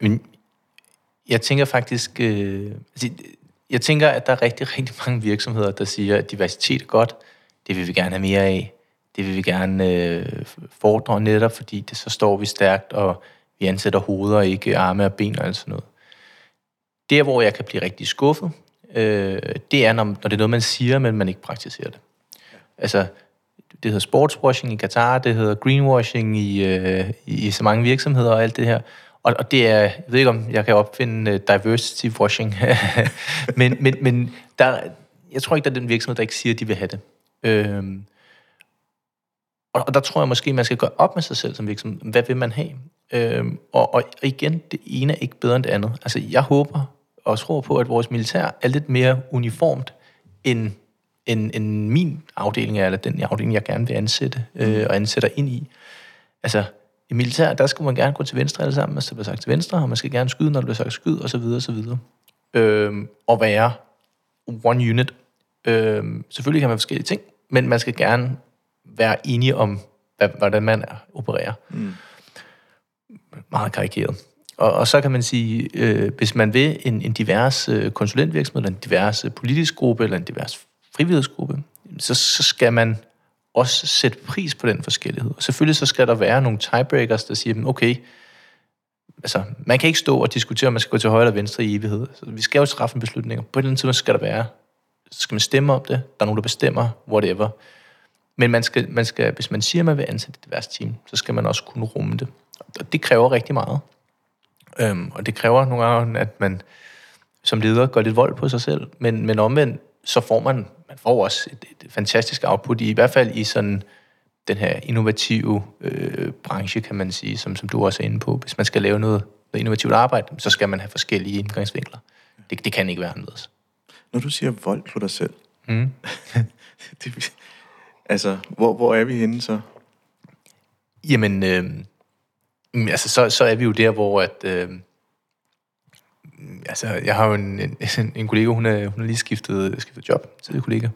Men jeg tænker faktisk, øh, altså, jeg tænker, at der er rigtig, rigtig mange virksomheder, der siger, at diversitet er godt, det vil vi gerne have mere af, det vil vi gerne øh, fordre netop, fordi det så står vi stærkt, og vi ansætter hoveder, ikke arme og ben og alt sådan noget. Der, hvor jeg kan blive rigtig skuffet, øh, det er, når, når det er noget, man siger, men man ikke praktiserer det. Altså, det hedder sportswashing i Katar, det hedder greenwashing i, øh, i, i så mange virksomheder og alt det her. Og, og det er, jeg ved ikke om jeg kan opfinde uh, diversity washing, men, men, men der, jeg tror ikke, der er den virksomhed, der ikke siger, at de vil have det. Øhm, og, og der tror jeg måske, man skal gøre op med sig selv som virksomhed. Hvad vil man have? Øhm, og, og igen, det ene er ikke bedre end det andet. Altså, jeg håber og tror på, at vores militær er lidt mere uniformt, end, end, end min afdeling er, eller den afdeling, jeg gerne vil ansætte øh, og ansætter ind i. Altså, i militær, der skal man gerne gå til venstre alle sammen, hvis det bliver sagt til venstre, og man skal gerne skyde, når det bliver sagt skyd, og så videre, og så videre. Øhm, og være one unit. Øhm, selvfølgelig kan man forskellige ting, men man skal gerne være enige om, hvordan man er, opererer. Mm. Meget karikeret. Og, og så kan man sige, øh, hvis man vil en, en divers øh, konsulentvirksomhed, eller en divers øh, politisk gruppe, eller en divers frivillighedsgruppe, så, så skal man også sætte pris på den forskellighed. Og selvfølgelig så skal der være nogle tiebreakers, der siger, "Men okay, altså, man kan ikke stå og diskutere, om man skal gå til højre eller venstre i evighed. Så vi skal jo træffe en beslutning, og på et eller andet tidspunkt skal der være, så skal man stemme om det, der er nogen, der bestemmer, whatever. Men man skal, man skal, hvis man siger, at man vil ansætte et divers team, så skal man også kunne rumme det. Og det kræver rigtig meget. Øhm, og det kræver nogle gange, at man som leder går lidt vold på sig selv, men, men omvendt, så får man, man får også et, et fantastisk output, i, i hvert fald i sådan den her innovative øh, branche, kan man sige, som, som du også er inde på. Hvis man skal lave noget, noget innovativt arbejde, så skal man have forskellige indgangsvinkler. Det, det kan ikke være anderledes. Når du siger vold på dig selv, Mm. det, altså, hvor, hvor er vi henne så? Jamen, øh, mm, altså, så, så er vi jo der, hvor at, øh, mm, altså, jeg har jo en, en, en kollega, hun er, hun er lige skiftet, skiftet job, tidligere kollega,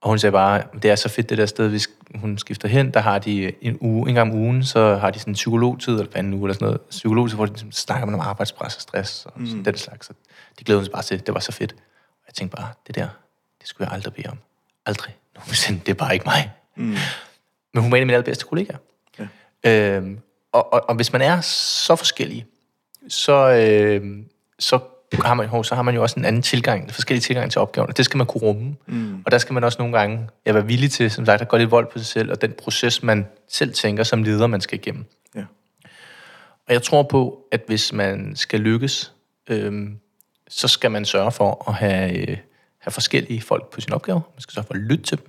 og hun sagde bare, det er så fedt det der sted, hvis hun skifter hen, der har de en uge, en gang om ugen, så har de sådan en psykologtid, eller hver anden uge, eller sådan noget, psykologtid, hvor de ligesom snakker man om arbejdspres og stress, og sådan den slags, så de glæder sig bare til, det var så fedt. Og jeg tænkte bare, det der, det skulle jeg aldrig bede om. Aldrig. Det er bare ikke mig. Mm. Men hun var en af mine allerbedste kollegaer. Ja. Øhm, og, og, og hvis man er så forskellig, så, øh, så, har man, så har man jo også en anden tilgang, forskellige tilgang til opgaven, og det skal man kunne rumme. Mm. Og der skal man også nogle gange ja, være villig til, som sagt, at gå lidt vold på sig selv, og den proces, man selv tænker som leder, man skal igennem. Ja. Og jeg tror på, at hvis man skal lykkes, øh, så skal man sørge for at have, øh, have forskellige folk på sin opgave. Man skal sørge for at lytte til dem,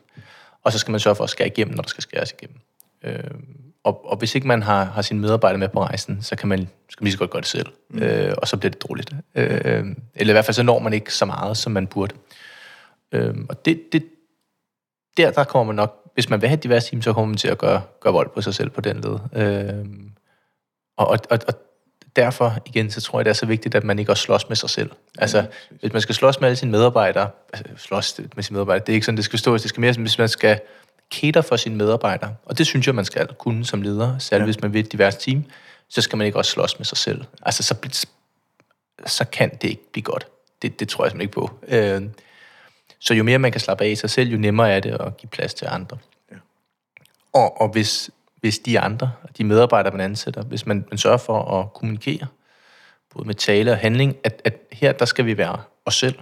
og så skal man sørge for at skære igennem, når der skal skæres igennem. Øh, og, og hvis ikke man har, har sine medarbejdere med på rejsen, så kan man, skal man lige så godt gøre det selv. Mm. Øh, og så bliver det dårligt. Øh, eller i hvert fald så når man ikke så meget, som man burde. Øh, og det, det, der, der kommer man nok, hvis man vil have et divers team, så kommer man til at gøre, gøre vold på sig selv på den led. Øh, og, og, og derfor, igen, så tror jeg, det er så vigtigt, at man ikke også slås med sig selv. Altså, ja, hvis man skal slås med alle sine medarbejdere, altså slås med sine medarbejdere, det er ikke sådan, det skal stå, det skal mere, hvis man skal cater for sine medarbejdere. Og det synes jeg, man skal kunne som leder, særligt ja. hvis man vil et divers team, så skal man ikke også slås med sig selv. Altså, så, så kan det ikke blive godt. Det, det tror jeg simpelthen ikke på. Øh, så jo mere man kan slappe af i sig selv, jo nemmere er det at give plads til andre. Ja. Og, og hvis, hvis de andre, de medarbejdere, man ansætter, hvis man, man sørger for at kommunikere, både med tale og handling, at, at her, der skal vi være os selv,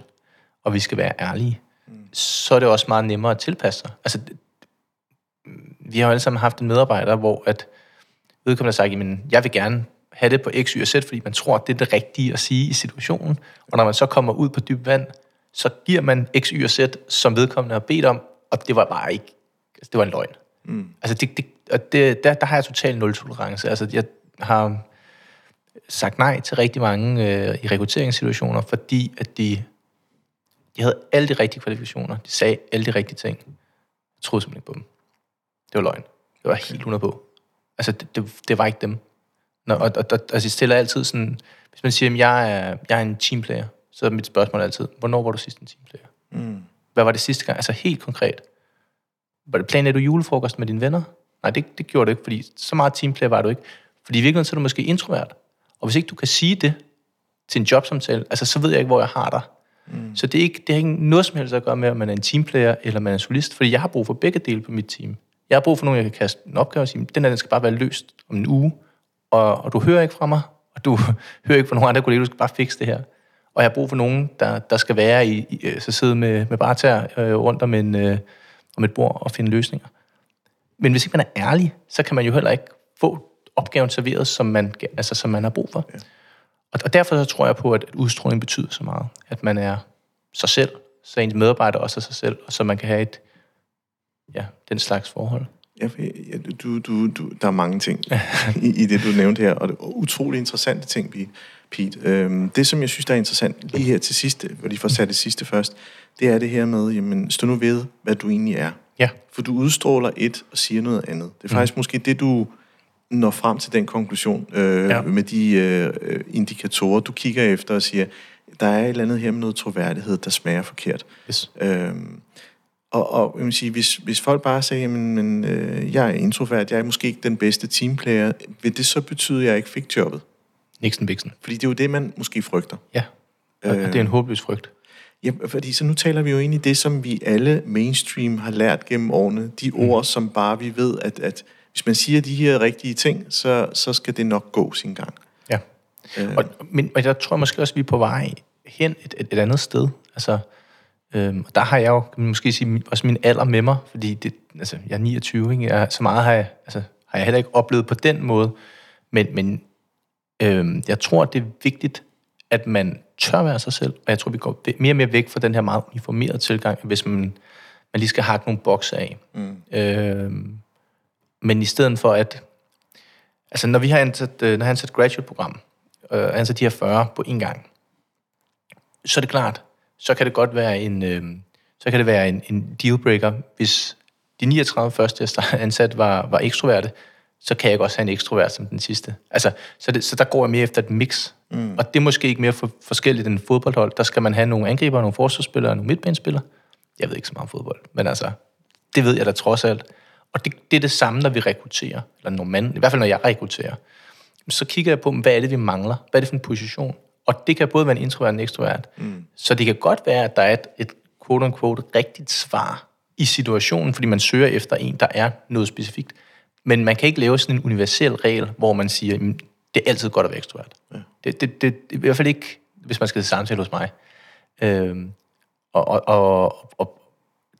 og vi skal være ærlige, mm. så er det også meget nemmere at tilpasse sig. Altså, vi har jo alle sammen haft en medarbejder, hvor at vedkommende har sagt, at jeg vil gerne have det på X, Y og Z, fordi man tror, at det er det rigtige at sige i situationen. Og når man så kommer ud på dyb vand, så giver man X, Y og Z, som vedkommende har bedt om, og det var bare ikke, altså det var en løgn. Mm. Altså det, det, og det, der, der har jeg totalt nul tolerance. Altså jeg har sagt nej til rigtig mange øh, i rekrutteringssituationer, fordi at de, de havde alle de rigtige kvalifikationer. De sagde alle de rigtige ting. Jeg troede simpelthen ikke på dem. Det var løgn. Det var helt 100 på. Altså, det, det, det var ikke dem. Nå, og, og, og, altså, jeg stiller altid sådan... Hvis man siger, at jeg er, jeg er en teamplayer, så er mit spørgsmål altid, hvornår var du sidst en teamplayer? Mm. Hvad var det sidste gang? Altså helt konkret. Var det planen, du julefrokost med dine venner? Nej, det, det gjorde du ikke, fordi så meget teamplayer var du ikke. Fordi i virkeligheden så er du måske introvert. Og hvis ikke du kan sige det til en jobsamtale, altså så ved jeg ikke, hvor jeg har dig. Mm. Så det er, ikke, det har ikke noget som helst at gøre med, om man er en teamplayer eller man er en solist, fordi jeg har brug for begge dele på mit team. Jeg har brug for nogen, jeg kan kaste en opgave og sige, den her den skal bare være løst om en uge, og, og du hører ikke fra mig, og du hører ikke fra nogen andre kolleger, du skal bare fikse det her. Og jeg har brug for nogen, der, der skal være i, i øh, så sidde med, med barter øh, rundt om, en, øh, om et bord og finde løsninger. Men hvis ikke man er ærlig, så kan man jo heller ikke få opgaven serveret, som man, altså, som man har brug for. Ja. Og, og derfor så tror jeg på, at udstråling betyder så meget. At man er sig selv, så ens medarbejdere også er sig selv, og så man kan have et, ja, den slags forhold. Ja, du, du, du, der er mange ting i, i det, du nævnte her, og det er utrolig interessante ting, Pete. Øhm, det, som jeg synes, der er interessant lige her til sidst, hvor de får sat det sidste først, det er det her med, jamen, stå nu ved, hvad du egentlig er. Ja. For du udstråler et og siger noget andet. Det er faktisk mm. måske det, du når frem til den konklusion øh, ja. med de øh, indikatorer, du kigger efter og siger, der er et eller andet her med noget troværdighed, der smager forkert. Yes. Øhm, og, og jeg vil sige, hvis, hvis folk bare siger, jamen, men, øh, jeg er introvert, jeg er måske ikke den bedste teamplayer, vil det så betyde, at jeg ikke fik jobbet? Nixon Bixen. Fordi det er jo det, man måske frygter. Ja, og øh, det er en håbløs frygt. Ja, fordi så nu taler vi jo ind i det, som vi alle mainstream har lært gennem årene. De mm. ord, som bare vi ved, at, at hvis man siger de her rigtige ting, så, så skal det nok gå sin gang. Ja, øh. og, men, men jeg tror måske også, at vi er på vej hen et, et, et andet sted. Altså, Øhm, og der har jeg jo, kan man måske sige, også min alder med mig, fordi det, altså, jeg er 29, ikke? Jeg, så meget har jeg, altså, har jeg heller ikke oplevet på den måde. Men, men øhm, jeg tror, det er vigtigt, at man tør være sig selv, og jeg tror, vi går mere og mere væk fra den her meget uniformerede tilgang, hvis man, man lige skal hakke nogle bokse af. Mm. Øhm, men i stedet for at, altså når vi har ansat, øh, når jeg har ansat graduate-program, øh, ansat de her 40 på en gang, så er det klart, så kan det godt være en, øh, så kan det være en, en dealbreaker, hvis de 39 første, jeg ansat, var, var ekstroverte, så kan jeg også have en ekstrovert som den sidste. Altså, så, det, så der går jeg mere efter et mix. Mm. Og det er måske ikke mere for, forskelligt end fodboldhold. Der skal man have nogle angriber, nogle forsvarsspillere, nogle midtbanespillere. Jeg ved ikke så meget om fodbold, men altså, det ved jeg da trods alt. Og det, det er det samme, når vi rekrutterer, eller når man, i hvert fald når jeg rekrutterer. Så kigger jeg på, hvad er det, vi mangler? Hvad er det for en position? Og det kan både være en introvert og en ekstrovert. Mm. Så det kan godt være, at der er et, et quote-unquote rigtigt svar i situationen, fordi man søger efter en, der er noget specifikt. Men man kan ikke lave sådan en universel regel, hvor man siger, det er altid godt at være ekstrovert. Ja. Det, det, det, i hvert fald ikke, hvis man skal samtale hos mig. Øhm, og, og, og, og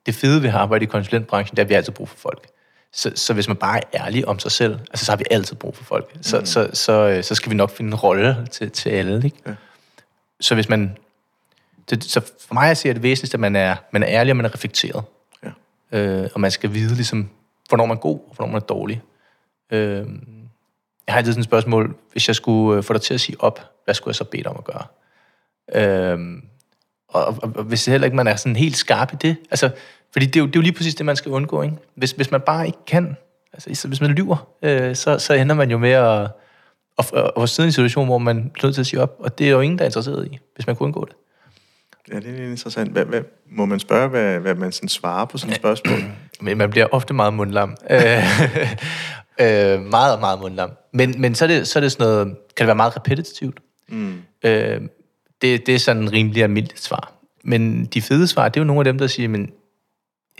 det fede ved at arbejde i konsulentbranchen, det er, at vi altid brug for folk. Så, så hvis man bare er ærlig om sig selv, altså, så har vi altid brug for folk. Så, mm. så, så, så skal vi nok finde en rolle til, til alle. Ikke? Ja. Så hvis man... Det, så for mig ser det væsentligste, at man er, man er ærlig, og man er reflekteret. Ja. Øh, og man skal vide, ligesom, hvornår man er god, og hvornår man er dårlig. Øh, jeg har altid sådan et spørgsmål, hvis jeg skulle øh, få dig til at sige op, hvad skulle jeg så bede dig om at gøre? Øh, og, og, og hvis heller ikke man er sådan helt skarp i det, altså, fordi det er, jo, det er jo lige præcis det, man skal undgå, ikke? Hvis, hvis man bare ikke kan, altså hvis man lyver, øh, så, så ender man jo med at, at, at, at sidde i en situation, hvor man bliver nødt til at sige op, og det er jo ingen, der er interesseret i, hvis man kunne undgå det. Ja, det er lidt interessant. Hvad, hvad, må man spørge, hvad, hvad man sådan svarer på sådan et spørgsmål? Men man bliver ofte meget mundlam. Øh, meget, meget mundlam. Men, men så, er det, så er det sådan noget, kan det være meget repetitivt. Mm. Øh, det, det er sådan en rimelig almindeligt svar. Men de fede svar, det er jo nogle af dem, der siger, men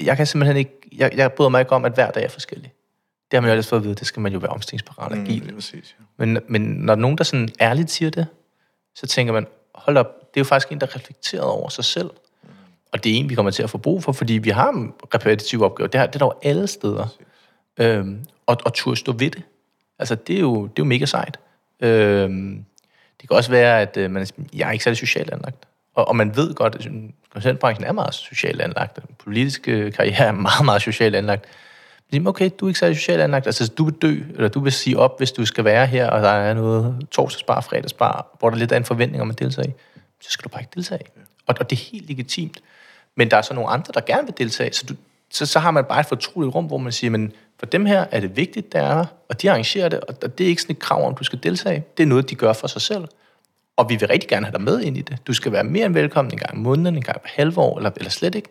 jeg kan simpelthen ikke, jeg, jeg bryder mig ikke om, at hver dag er forskellig. Det har man jo ellers fået at vide, det skal man jo være omstillingsparat og. Mm, præcis, ja. men, men når nogen, der sådan ærligt siger det, så tænker man, hold op, det er jo faktisk en, der reflekterer over sig selv. Mm. Og det er en, vi kommer til at få brug for, fordi vi har en repetitiv opgave. Det, er, det er der jo alle steder. Øhm, og, og turde stå ved det. Altså, det er jo, det er jo mega sejt. Øhm, det kan også være, at øh, man, jeg er ikke særlig socialt anlagt. Og, og man ved godt, at konsulentbranchen er meget socialt anlagt. Den politiske karriere er meget, meget socialt anlagt. Men okay, du er ikke særlig socialt anlagt. Altså, du vil dø, eller du vil sige op, hvis du skal være her, og der er noget torsdagsbar, fredagsbar, hvor der lidt er en forventning om at deltage. Så skal du bare ikke deltage. Og, og det er helt legitimt. Men der er så nogle andre, der gerne vil deltage, så, du, så, så har man bare et fortroligt rum, hvor man siger, men for dem her er det vigtigt, der er og de arrangerer det, og det er ikke sådan et krav om, du skal deltage. Det er noget, de gør for sig selv. Og vi vil rigtig gerne have dig med ind i det. Du skal være mere end velkommen en gang i måneden, en gang per halve år, eller, eller slet ikke.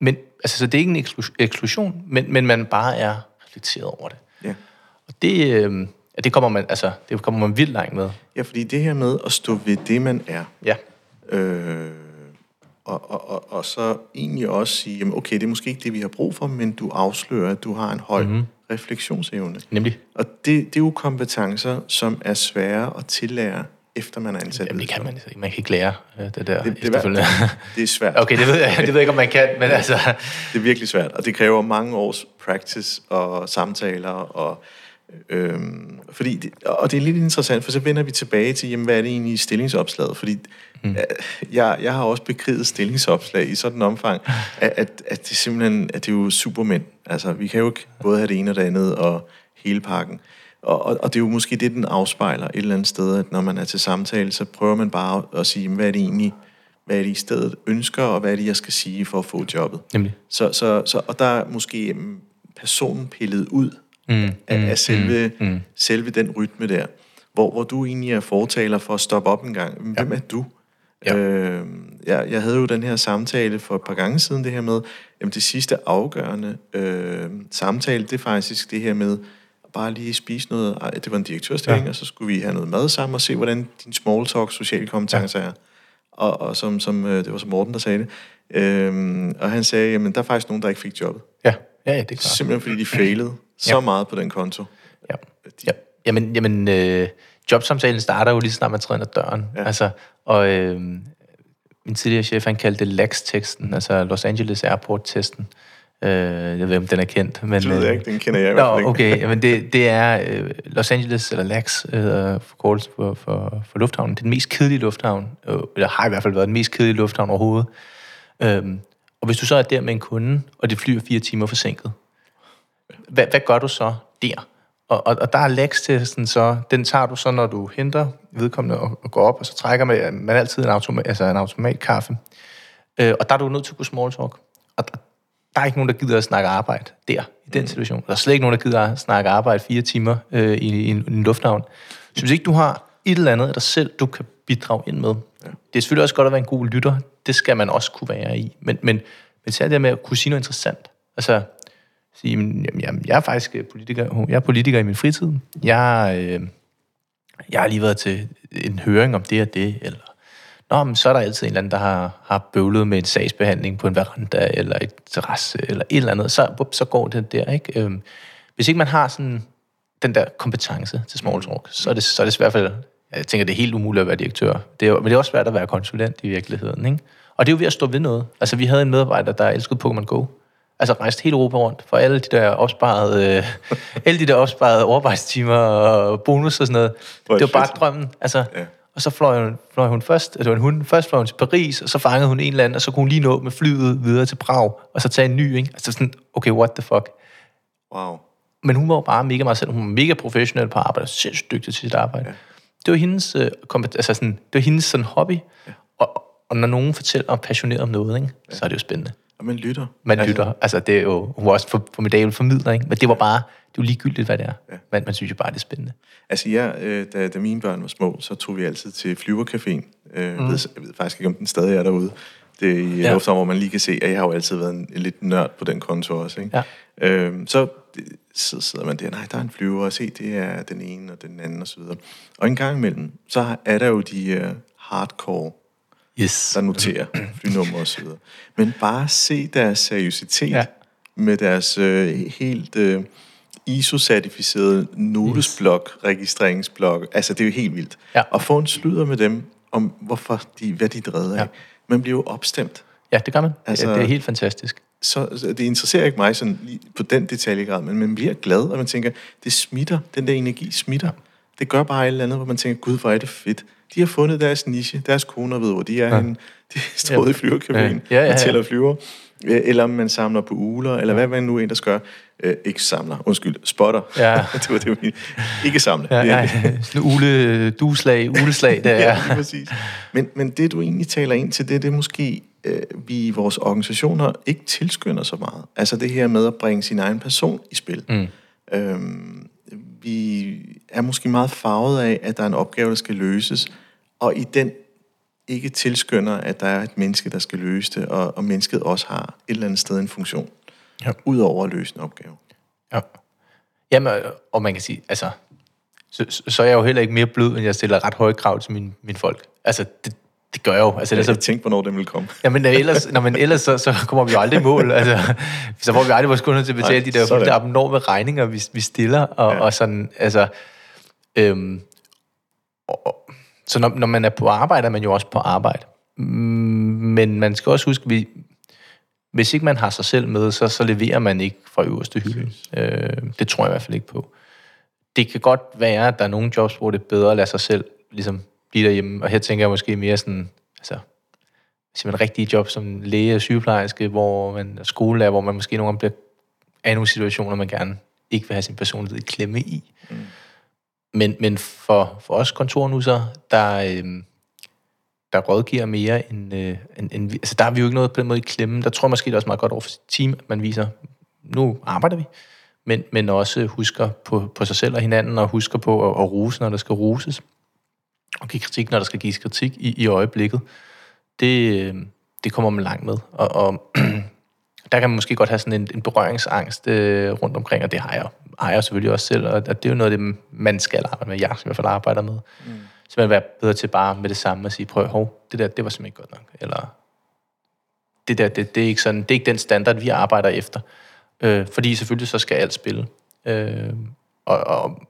Men, altså, så det er ikke en eksklusion, men, men man bare er reflekteret over det. Ja. Og det, øh, det, kommer man, altså, det kommer man vildt langt med. Ja, fordi det her med at stå ved det, man er. Ja. Øh, og, og, og, og så egentlig også sige, jamen okay, det er måske ikke det, vi har brug for, men du afslører, at du har en høj mm-hmm. refleksionsevne. Nemlig. Og det, det er jo kompetencer, som er svære at tillære efter man er ansat. Jamen, det kan man ikke. Man kan ikke lære øh, det der det, det, er, det er svært. Okay, det ved, jeg, det ved jeg ikke, om man kan, men altså... Det er virkelig svært, og det kræver mange års practice og samtaler, og, øhm, fordi det, og det er lidt interessant, for så vender vi tilbage til, jamen, hvad er det egentlig i stillingsopslaget? Fordi mm. jeg, jeg har også bekriget stillingsopslag i sådan en omfang, at, at, at det simpelthen at det er jo supermænd. Altså, vi kan jo ikke både have det ene og det andet, og hele pakken. Og, og, og det er jo måske det, den afspejler et eller andet sted, at når man er til samtale, så prøver man bare at sige, hvad er det egentlig, hvad er det i stedet ønsker, og hvad er det, jeg skal sige for at få jobbet. Nemlig. Så, så, så, og der er måske mm, personen pillet ud mm, af, af mm, selve, mm, mm. selve den rytme der, hvor, hvor du egentlig er fortaler for at stoppe op en gang. Hvem ja. er du? Ja. Øh, jeg, jeg havde jo den her samtale for et par gange siden, det her med, jamen det sidste afgørende øh, samtale, det er faktisk det her med, bare lige spise noget. Det var en direktørstilling, ja. og så skulle vi have noget mad sammen og se, hvordan din small talk, sociale kompetencer ja. er. Og, og som, som, øh, det var som Morten, der sagde det. Øhm, og han sagde, jamen der er faktisk nogen, der ikke fik jobbet. Ja, ja, ja det er klart. Simpelthen fordi de failede så ja. meget på den konto. Ja, ja. Jamen, jamen øh, jobsamtalen starter jo lige snart man træder ind ad døren. Ja. Altså, og øh, min tidligere chef, han kaldte det LAX-teksten, altså Los Angeles Airport-testen. Øh, jeg ved om den er kendt. Men, det ved jeg øh, ikke, den kender jeg i hvert fald ikke. okay, men det, det er øh, Los Angeles, eller LAX, hedder forkortelse for, for, for lufthavnen. Det er den mest kedelige lufthavn, øh, eller har i hvert fald været den mest kedelige lufthavn overhovedet. Øhm, og hvis du så er der med en kunde, og det flyver fire timer forsinket, hvad, hvad gør du så der? Og, og, og der er LAX-testen så, den tager du så, når du henter vedkommende og, og går op, og så trækker man, man altid en, automat, altså en automatkaffe. Øh, og der er du nødt til at kunne small talk. Og der er ikke nogen, der gider at snakke arbejde der, i den mm. situation. Der er slet ikke nogen, der gider at snakke arbejde fire timer øh, i, i, en, i en lufthavn. Så hvis ikke du har et eller andet af dig selv, du kan bidrage ind med, ja. det er selvfølgelig også godt at være en god lytter, det skal man også kunne være i. Men, men, men er det med at kunne sige noget interessant. Altså, sige, jamen, jamen, jeg er faktisk øh, politiker, jeg er politiker i min fritid. Jeg, øh, jeg har lige været til en høring om det og det, eller Nå, men så er der altid en eller anden, der har, har bøvlet med en sagsbehandling på en veranda, eller et terrasse, eller et eller andet. Så, så går det der, ikke? Øhm, hvis ikke man har sådan den der kompetence til small talk, så er det, så er det i hvert fald, jeg tænker, det er helt umuligt at være direktør. Det er, men det er også svært at være konsulent i virkeligheden, ikke? Og det er jo ved at stå ved noget. Altså, vi havde en medarbejder, der elskede Pokémon Go. Altså rejste hele Europa rundt for alle de der opsparede, øh, alle de der opsparede overarbejdstimer og bonus og sådan noget. Hvor Det var bare fedt. drømmen. Altså, Ja. og så fløj hun, fløj hun først, var en hund, først fløj hun til Paris, og så fangede hun en eller anden, og så kunne hun lige nå med flyet videre til Prag, og så tage en ny, ikke? Altså sådan, okay, what the fuck. Wow. Men hun var jo bare mega meget selv. Hun var mega professionel på arbejde, sindssygt dygtig til sit arbejde. Ja. Det var hendes, øh, altså sådan, det var hendes sådan hobby. Ja. Og, og når nogen fortæller passioneret om noget, ikke, ja. så er det jo spændende. Og man lytter. Man altså, lytter. Altså, det er jo, hun var også for, formidabel formidler, ikke? Men det var bare, det var ligegyldigt, hvad det er. Ja. Men man synes jo bare, det er spændende. Altså ja, øh, da, da mine børn var små, så tog vi altid til Flyvercaféen. Øh, mm. jeg, ved, jeg ved faktisk ikke, om den stadig er derude. Det er i Ja. lufthavn, hvor man lige kan se, at jeg har jo altid været en, en lidt nørd på den konto også. Ikke? Ja. Øh, så, så sidder man der, nej, der er en flyver, og se, det er den ene og den anden osv. Og en gang imellem, så er der jo de uh, hardcore, Yes. der noterer flynummer og så videre. Men bare se deres seriøsitet Ja. ja. med deres øh, helt øh, ISO-certificerede notesblok, registreringsblok. Altså, det er jo helt vildt. Ja. Og få en sludder med dem, om hvorfor de, hvad de er af. Ja. Ja. Man bliver jo opstemt. Ja, det gør man. Altså, det er helt fantastisk. Så, så det interesserer ikke mig sådan lige på den detaljegrad, men man bliver glad, og man tænker, det smitter, den der energi smitter. Det gør bare et eller andet, hvor man tænker, gud, hvor er det fedt. De har fundet deres niche, deres koner ved, hvor de er ja. henne. De er stået i flyverkabinen Ja. ja. Ja, ja, ja. og tæller flyver. Øh, Eller om man samler på uler, eller hvad man nu end der gør. Øh, ikke samler, undskyld, spotter. Ja. det var det, mente. Ikke samle. Ja, ja. Sådan ule, dueslag, uleslag, der ja, er. lige præcis. Men, men det, du egentlig taler ind til, det, det er måske, øh, vi i vores organisationer ikke tilskynder så meget. Altså det her med at bringe sin egen person i spil. Mm. Øhm, vi er måske meget farvet af, at der er en opgave, der skal løses, og i den ikke tilskynder, at der er et menneske, der skal løse det, og, og mennesket også har et eller andet sted en funktion, Ja. udover at løse en opgave. Ja. Jamen, og man kan sige, altså, så, så- er jeg jo heller ikke mere blød, end jeg stiller ret høje krav til mine, mine folk. Altså, det, det gør jeg jo. Altså, Jeg ellers, så... tænkte, hvornår det ville komme. jamen, ellers, når man, ellers så, så kommer vi jo aldrig i mål. Altså, så får vi aldrig vores kunder til at betale Nej, de der fuldstændig abnorme regninger, vi, vi stiller. Og, ja. Og sådan, altså, øhm, og, så når, når man er på arbejde, er man jo også på arbejde. Mm, Men man skal også huske, vi, hvis ikke man har sig selv med, så, så leverer man ikke fra øverste hylde. Øh, det tror jeg i hvert fald ikke på. Det kan godt være, at der er nogle jobs, hvor det er bedre at lade sig selv ligesom blive derhjemme. Og her tænker jeg måske mere sådan, altså, simpelthen rigtige job som læge og sygeplejerske, hvor man er skolelærer, hvor man måske nogle gange bliver er i nogle situationer, man gerne ikke vil have sin personlighed i klemme i. Mm. Men, men for, for os kontornusser, der, øh, der rådgiver mere end, øh, end, end... vi- Altså, der er vi jo ikke noget på den måde i klemme. Der tror jeg måske, det er også meget godt over for sit team, at man viser, nu arbejder vi, men, men også husker på, på sig selv og hinanden, og husker på at, at rose, når der skal roses, og give kritik, når der skal gives kritik i, i øjeblikket. Det, øh, det kommer man langt med. Og, og der kan man måske godt have sådan en, en berøringsangst øh, rundt omkring, og det har jeg, jeg selvfølgelig også selv, og, det er jo noget af det, man skal arbejde med, jeg i hvert fald arbejder med. Mm. Så man være bedre til bare med det samme at sige, prøv, hov, det der, det var simpelthen ikke godt nok, eller det der, det, det, er ikke sådan, det er ikke den standard, vi arbejder efter. Øh, fordi selvfølgelig så skal alt spille. Øh, og, og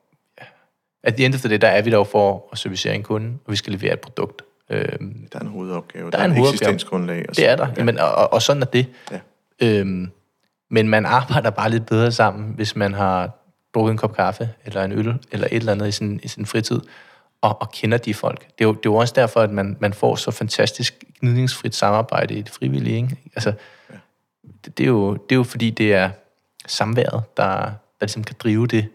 at the end of the day, der er vi der jo for at servicere en kunde, og vi skal levere et produkt. Øh, Der er en hovedopgave. Der er en et hovedopgave. eksistensgrundlag. Og det er der, ja. men, og, og, og sådan er det. Ja. Øhm, men man arbejder bare lidt bedre sammen, hvis man har drukket en kop kaffe, eller en øl, eller et eller andet i sin, i sin fritid, og, og kender de folk. Det er, jo, det er jo også derfor, at man, man får så fantastisk gnidningsfrit samarbejde i det frivillige. Ikke? Altså, ja. det, det, er jo, det er jo fordi, det er samværet, der, der ligesom kan drive det.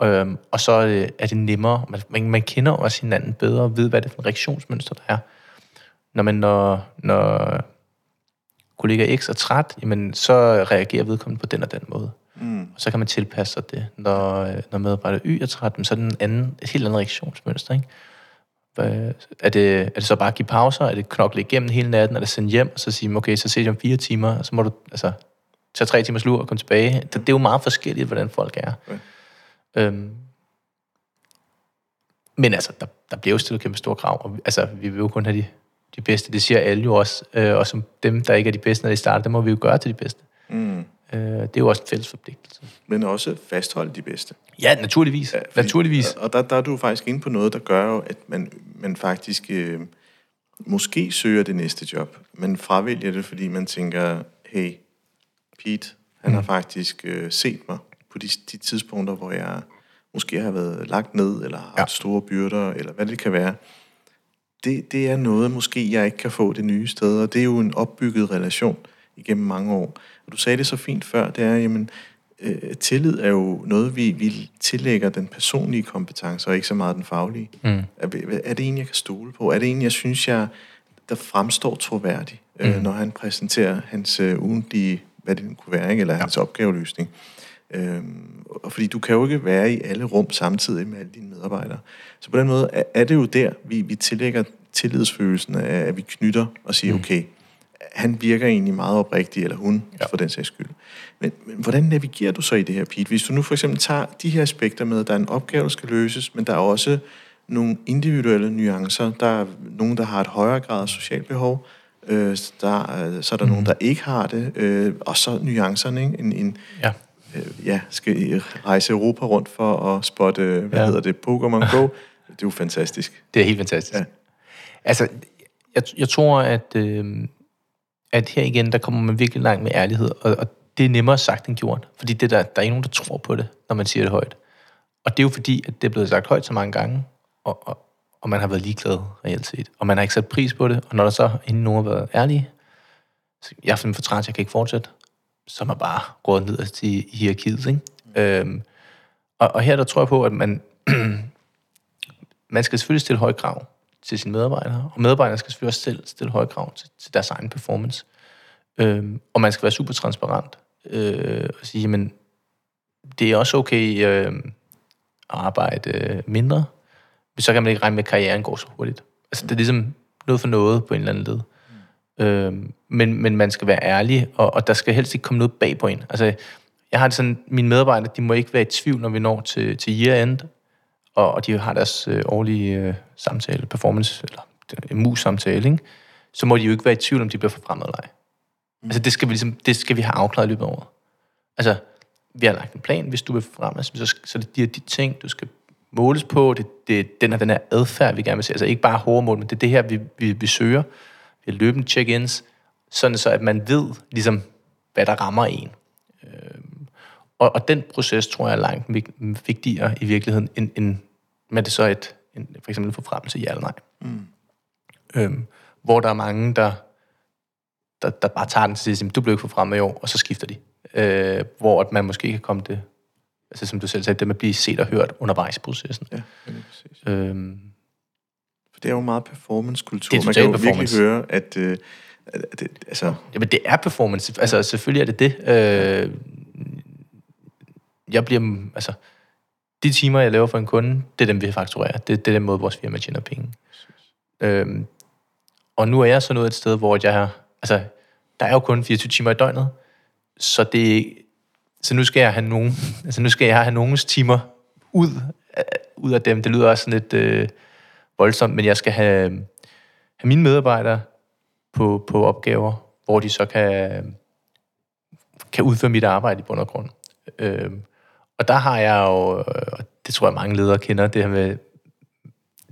Ja. Øhm, og så er det, er det nemmere. Man, man, man kender også hinanden bedre, og ved, hvad det er for en reaktionsmønster, der er. Når man, når, når kollega X er træt, jamen, så reagerer vedkommende på den og den måde. Mm. Og så kan man tilpasse sig det. Når, øh, når medarbejder Y er træt, så er det en anden, et helt andet reaktionsmønster. Ikke? Er det, er det så bare at give pauser? Er det knokle igennem hele natten? Er det sendt hjem, og så sige, okay, så ses vi om fire timer, og så må du altså, tage tre timers lur og komme tilbage? Det, det er jo meget forskelligt, hvordan folk er. Ja. Øhm, men altså, der, der bliver jo stillet kæmpe store krav, og altså, vi vil jo kun have de, de bedste. Det siger alle jo også. Øh, og som dem, der ikke er de bedste, når de starter, det må vi jo gøre til de bedste. Mm. Øh, det er jo også en fælles forpligtelse. Men også fastholde de bedste. Ja, naturligvis. Ja, fordi, naturligvis. Og der, der er du faktisk inde på noget, der gør jo, at man, man faktisk øh, måske søger det næste job. Man fravælger det, fordi man tænker, hey, Pete, han mm. har faktisk øh, set mig på de, de tidspunkter, hvor jeg måske har været lagt ned, eller har ja. haft store byrder, eller hvad det kan være. Det, det er noget, måske jeg ikke kan få det nye sted, og det er jo en opbygget relation igennem mange år. Og du sagde det så fint før, det er, jamen, øh, tillid er jo noget, vi, vi tillægger den personlige kompetence, og ikke så meget den faglige. Mm. Er, er det en, jeg kan stole på? Er det en, jeg synes, jeg, der fremstår troværdig, øh, mm. øh, når han præsenterer hans øh, ugentlige, hvad det kunne være, ikke? eller ja. hans opgaveløsning? Øhm, og fordi du kan jo ikke være i alle rum samtidig med alle dine medarbejdere. Så på den måde er, er det jo der, vi, vi tillægger tillidsfølelsen af, at vi knytter og siger, mm. okay, han virker egentlig meget oprigtig, eller hun, ja. for den sags skyld. Men, men hvordan navigerer du så i det her, Pete? Hvis du nu for eksempel tager de her aspekter med, at der er en opgave, der skal løses, men der er også nogle individuelle nuancer. Der er nogen, der har et højere grad af socialt behov, øh, der, så er der mm. nogen, der ikke har det, øh, og så nuancerne, ikke? En, en, ja. Øh, ja, skal rejse Europa rundt for at spotte, hvad ja. hedder det, Pokémon Go. Det er jo fantastisk. Det er helt fantastisk. Ja. Altså, jeg, jeg tror, at, øh, at her igen, der kommer man virkelig langt med ærlighed, og, og det er nemmere sagt end gjort, fordi det der, der er ikke nogen, der tror på det, når man siger det højt. Og det er jo fordi, at det er blevet sagt højt så mange gange, og, og, og man har været ligeglad reelt set, og man har ikke sat pris på det, og når der så inden nogen har været ærlige, så jeg er for træt, jeg kan ikke fortsætte, så er man bare gået ned til hierarkiet, ikke? Mm. Øhm, og, og her der tror jeg på, at man, man skal selvfølgelig stille høje krav til sine medarbejdere, og medarbejdere skal selvfølgelig også selv stille høje krav til, til deres egen performance. Øhm, og man skal være super transparent øh, og sige, men det er også okay øh, at arbejde øh, mindre, så kan man ikke regne med, at karrieren går så hurtigt. Altså, det er ligesom noget for noget på en eller anden led. Mm. Øhm, men, men man skal være ærlig, og, og der skal helst ikke komme noget bag på en. Altså, jeg har det sådan, mine medarbejdere, de må ikke være i tvivl, når vi når til, til year end, og, og de har deres øh, årlige øh, samtale, performance, eller en mus-samtale, ikke? så må de jo ikke være i tvivl, om de bliver forfremmet eller ej. Mm. Altså, det skal, vi ligesom, det skal vi have afklaret i løbet af året. Altså, vi har lagt en plan, hvis du vil frem, så, så det er de ting, du skal måles på, det, det den her, den her adfærd, vi gerne vil se. Altså ikke bare hårde mål, men det er det her, vi, vi, vi søger. Vi har løbende check-ins, sådan så at man ved, ligesom, hvad der rammer en. Øh, og, og den proces, tror jeg, er langt vigtigere i virkeligheden, end, end med det så et, en, for eksempel en forfremmelse, ja eller nej. Mm. Øhm, hvor der er mange, der, der, der bare tager den til at sige, du blev ikke forfremmet i år, og så skifter de. Øh, hvor at man måske kan komme det, altså som du selv sagde, det med at blive set og hørt undervejs i processen. Ja, det er præcis. Øhm, For det er jo meget performance-kultur. Man kan jo performance. virkelig høre, at... Øh, at det, altså... Jamen, det er performance. Altså, selvfølgelig er det det. Øh, jeg bliver... Altså, de timer, jeg laver for en kunde, det er dem, vi fakturerer. Det, det er den måde, vores firma tjener penge. Øhm, og nu er jeg så nået et sted, hvor jeg har... Altså, der er jo kun 24 timer i døgnet, så det... Så nu skal jeg have nogen... Altså, nu skal jeg have nogens timer ud, øh, ud af dem. Det lyder også sådan lidt øh, voldsomt, men jeg skal have, have mine medarbejdere på, på opgaver, hvor de så kan, kan udføre mit arbejde i bund og grund. Øh, og der har jeg jo, og det tror jeg mange ledere kender, det her med,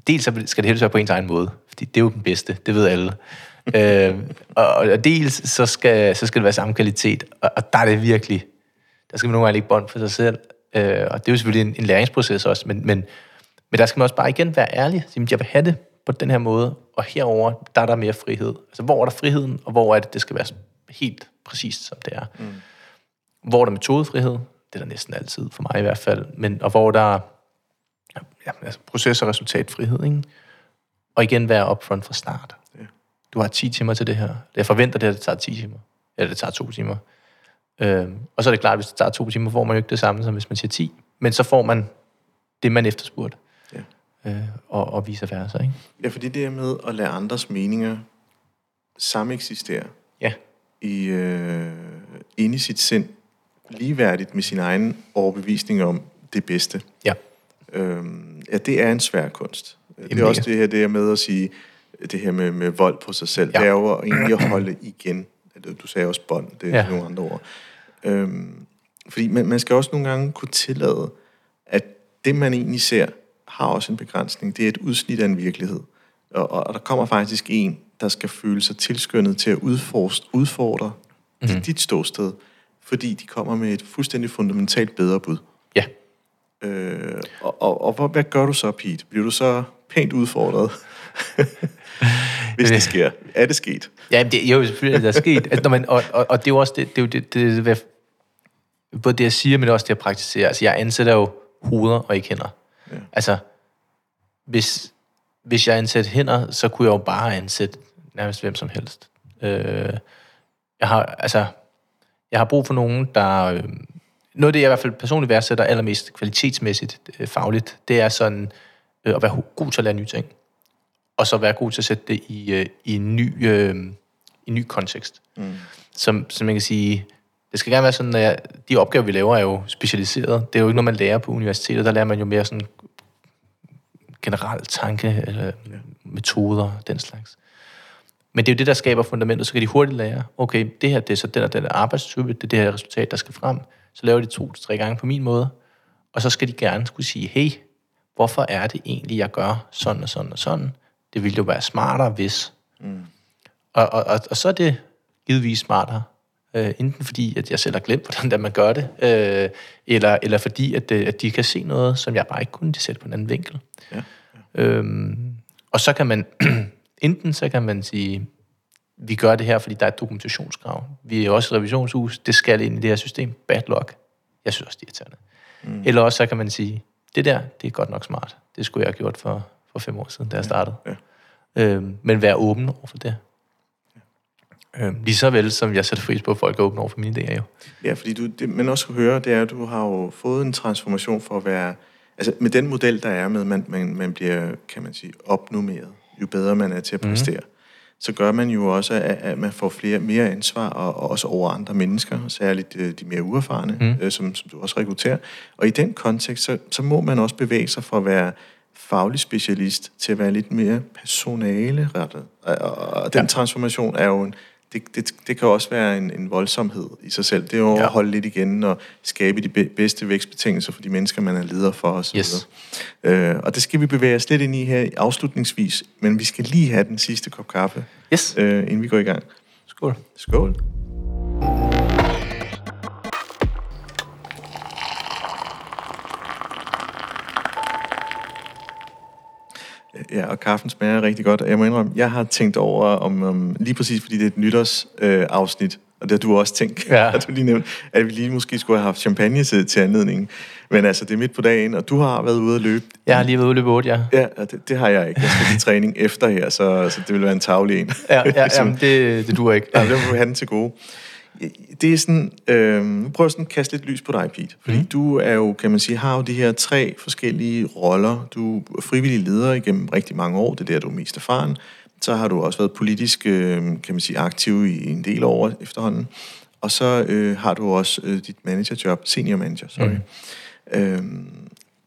dels skal det helst være på ens egen måde, fordi det er jo den bedste, det ved alle. øh, og, og dels så skal, så skal det være samme kvalitet, og, og der er det virkelig, der skal man nogle gange lægge bånd for sig selv, øh, og det er jo selvfølgelig en, en læringsproces også, men, men, men der skal man også bare igen være ærlig, sige, jeg vil have det på den her måde, og herover der er der mere frihed. Altså hvor er der friheden, og hvor er det, det skal være helt præcist, som det er. Mm. Hvor er der metodefrihed, det er der næsten altid, for mig i hvert fald. Men, og hvor der er ja, altså proces- og resultatfrihed. Ikke? Og igen være upfront fra start. Ja. Du har 10 timer til det her. Jeg forventer det, at det tager 10 timer. Eller det tager 2 timer. Øhm, og så er det klart, at hvis det tager 2 timer, får man jo ikke det samme, som hvis man siger 10. Men så får man det, man efterspurgte. Ja. Øh, og, og vice versa. Ikke? Ja, fordi det er med at lade andres meninger samme eksistere. Ja. I, øh, inde i sit sind, ligeværdigt med sin egen overbevisning om det bedste. Ja. Øhm, ja, det er en svær kunst. Jamen, det er også det her, det er med at sige, det her med, med vold på sig selv. Ja. Det er jo egentlig at holde igen. Du sagde også bånd, det er Ja. ja. nogle andre ord. Øhm, fordi man, man skal også nogle gange kunne tillade, at det, man egentlig ser, har også en begrænsning. Det er et udsnit af en virkelighed. Og, og, og der kommer faktisk en, der skal føle sig tilskyndet til at udfordre, udfordre mm. dit ståsted, fordi de kommer med et fuldstændig fundamentalt bedre bud. Ja. Øh, og, og, og hvad, hvad gør du så, Pete? Bliver du så pænt udfordret? Hvis det sker. Er det sket? Ja, det jo selvfølgelig, er sket. Altså, når man, og, og, og det er jo også det, det, er det, det, det, det, både det, jeg siger, men også det, jeg praktiserer. Altså, jeg ansætter jo hoveder og ikke hænder. Ja. Altså, hvis, hvis jeg ansætter hænder, så kunne jeg jo bare ansætte nærmest hvem som helst. Øh, jeg har, altså, jeg har brug for nogen, der... Øh, noget af det, jeg i hvert fald personligt værdsætter allermest kvalitetsmæssigt, øh, fagligt, det er sådan øh, at være god til at lære nye ting. Og så være god til at sætte det i, øh, i en ny, øh, i en ny kontekst. Mm. Som, som man kan sige, det skal gerne være sådan, at de opgaver, vi laver, er jo specialiseret. Det er jo ikke noget, man lærer på universitetet. Der lærer man jo mere sådan generelt tanke, eller metoder, den slags. Men det er jo det, der skaber fundamentet. Så kan de hurtigt lære, okay, det her det er så den og den arbejdstype, det er det her resultat, der skal frem. Så laver de to til tre gange på min måde. Og så skal de gerne skulle sige, hey, hvorfor er det egentlig, jeg gør sådan og sådan og sådan? Det ville jo være smartere, hvis. Mm. Og, og, og, og så er det givetvis smartere. Øh, enten fordi, at jeg selv har glemt, hvordan det er, man gør det, øh, eller, eller fordi, at, øh, at de kan se noget, som jeg bare ikke kunne sætte på en anden vinkel. Ja. Øhm, og så kan man, enten så kan man sige, vi gør det her, fordi der er et dokumentationskrav. Vi er også et revisionshus, det skal ind i det her system. Bad luck. Jeg synes også, det er irriterende. Mm. Eller også så kan man sige, det der, det er godt nok smart. Det skulle jeg have gjort for, for fem år siden, da jeg startede. ja. Øhm, men vær åben over for det. Øhm, lige så vel som jeg sætter pris på, at folk er åbne over for mine idéer jo. Ja, fordi du, det, man også kan høre, det er, at du har jo fået en transformation for at være... Altså med den model, der er med, man, man, man bliver, kan man sige, opnummeret, jo bedre man er til at præstere, mm. så gør man jo også, at, at man får flere, mere ansvar, og, og også over andre mennesker, særligt øh, de mere uerfarne, mm. øh, som, som du også rekrutterer. Og i den kontekst, så, så må man også bevæge sig fra at være faglig specialist til at være lidt mere personale-rettet. Og, og, og den ja. transformation er jo en, det, det, det kan også være en, en voldsomhed i sig selv. Det er jo ja. at holde lidt igen og skabe de be, bedste vækstbetingelser for de mennesker, man er leder for osv. Yes. Øh, og det skal vi bevæge os lidt ind i her afslutningsvis, men vi skal lige have den sidste kop kaffe, Yes. øh, inden vi går i gang. Skål. Skål. Ja, og kaffen smager rigtig godt. Jeg må indrømme, jeg har tænkt over, om, om lige præcis fordi det er et nytårsafsnit, øh, afsnit, og det har du også tænkt, Ja. at du lige nævnt, at vi lige måske skulle have haft champagne til, til anledningen. Men altså, det er midt på dagen, og du har været ude at løbe. Jeg har lige været ude og løbe 8, ja. Ja, det, det har jeg ikke. Jeg skal til træning efter her, så, så det vil være en tavlig en. Ja, ja jamen, det, det duer ikke. Ja, det må vi have den til gode. Det er sådan, øh, nu prøver jeg sådan at kaste lidt lys på dig, Pete. Fordi mm. du er jo, kan man sige, har jo de her tre forskellige roller. Du er frivillig leder igennem rigtig mange år, det er der, du er mest erfaren. Så har du også været politisk, øh, kan man sige, aktiv i en del år efterhånden. Og så øh, har du også øh, dit managerjob, senior manager, sorry. Mm. Øh,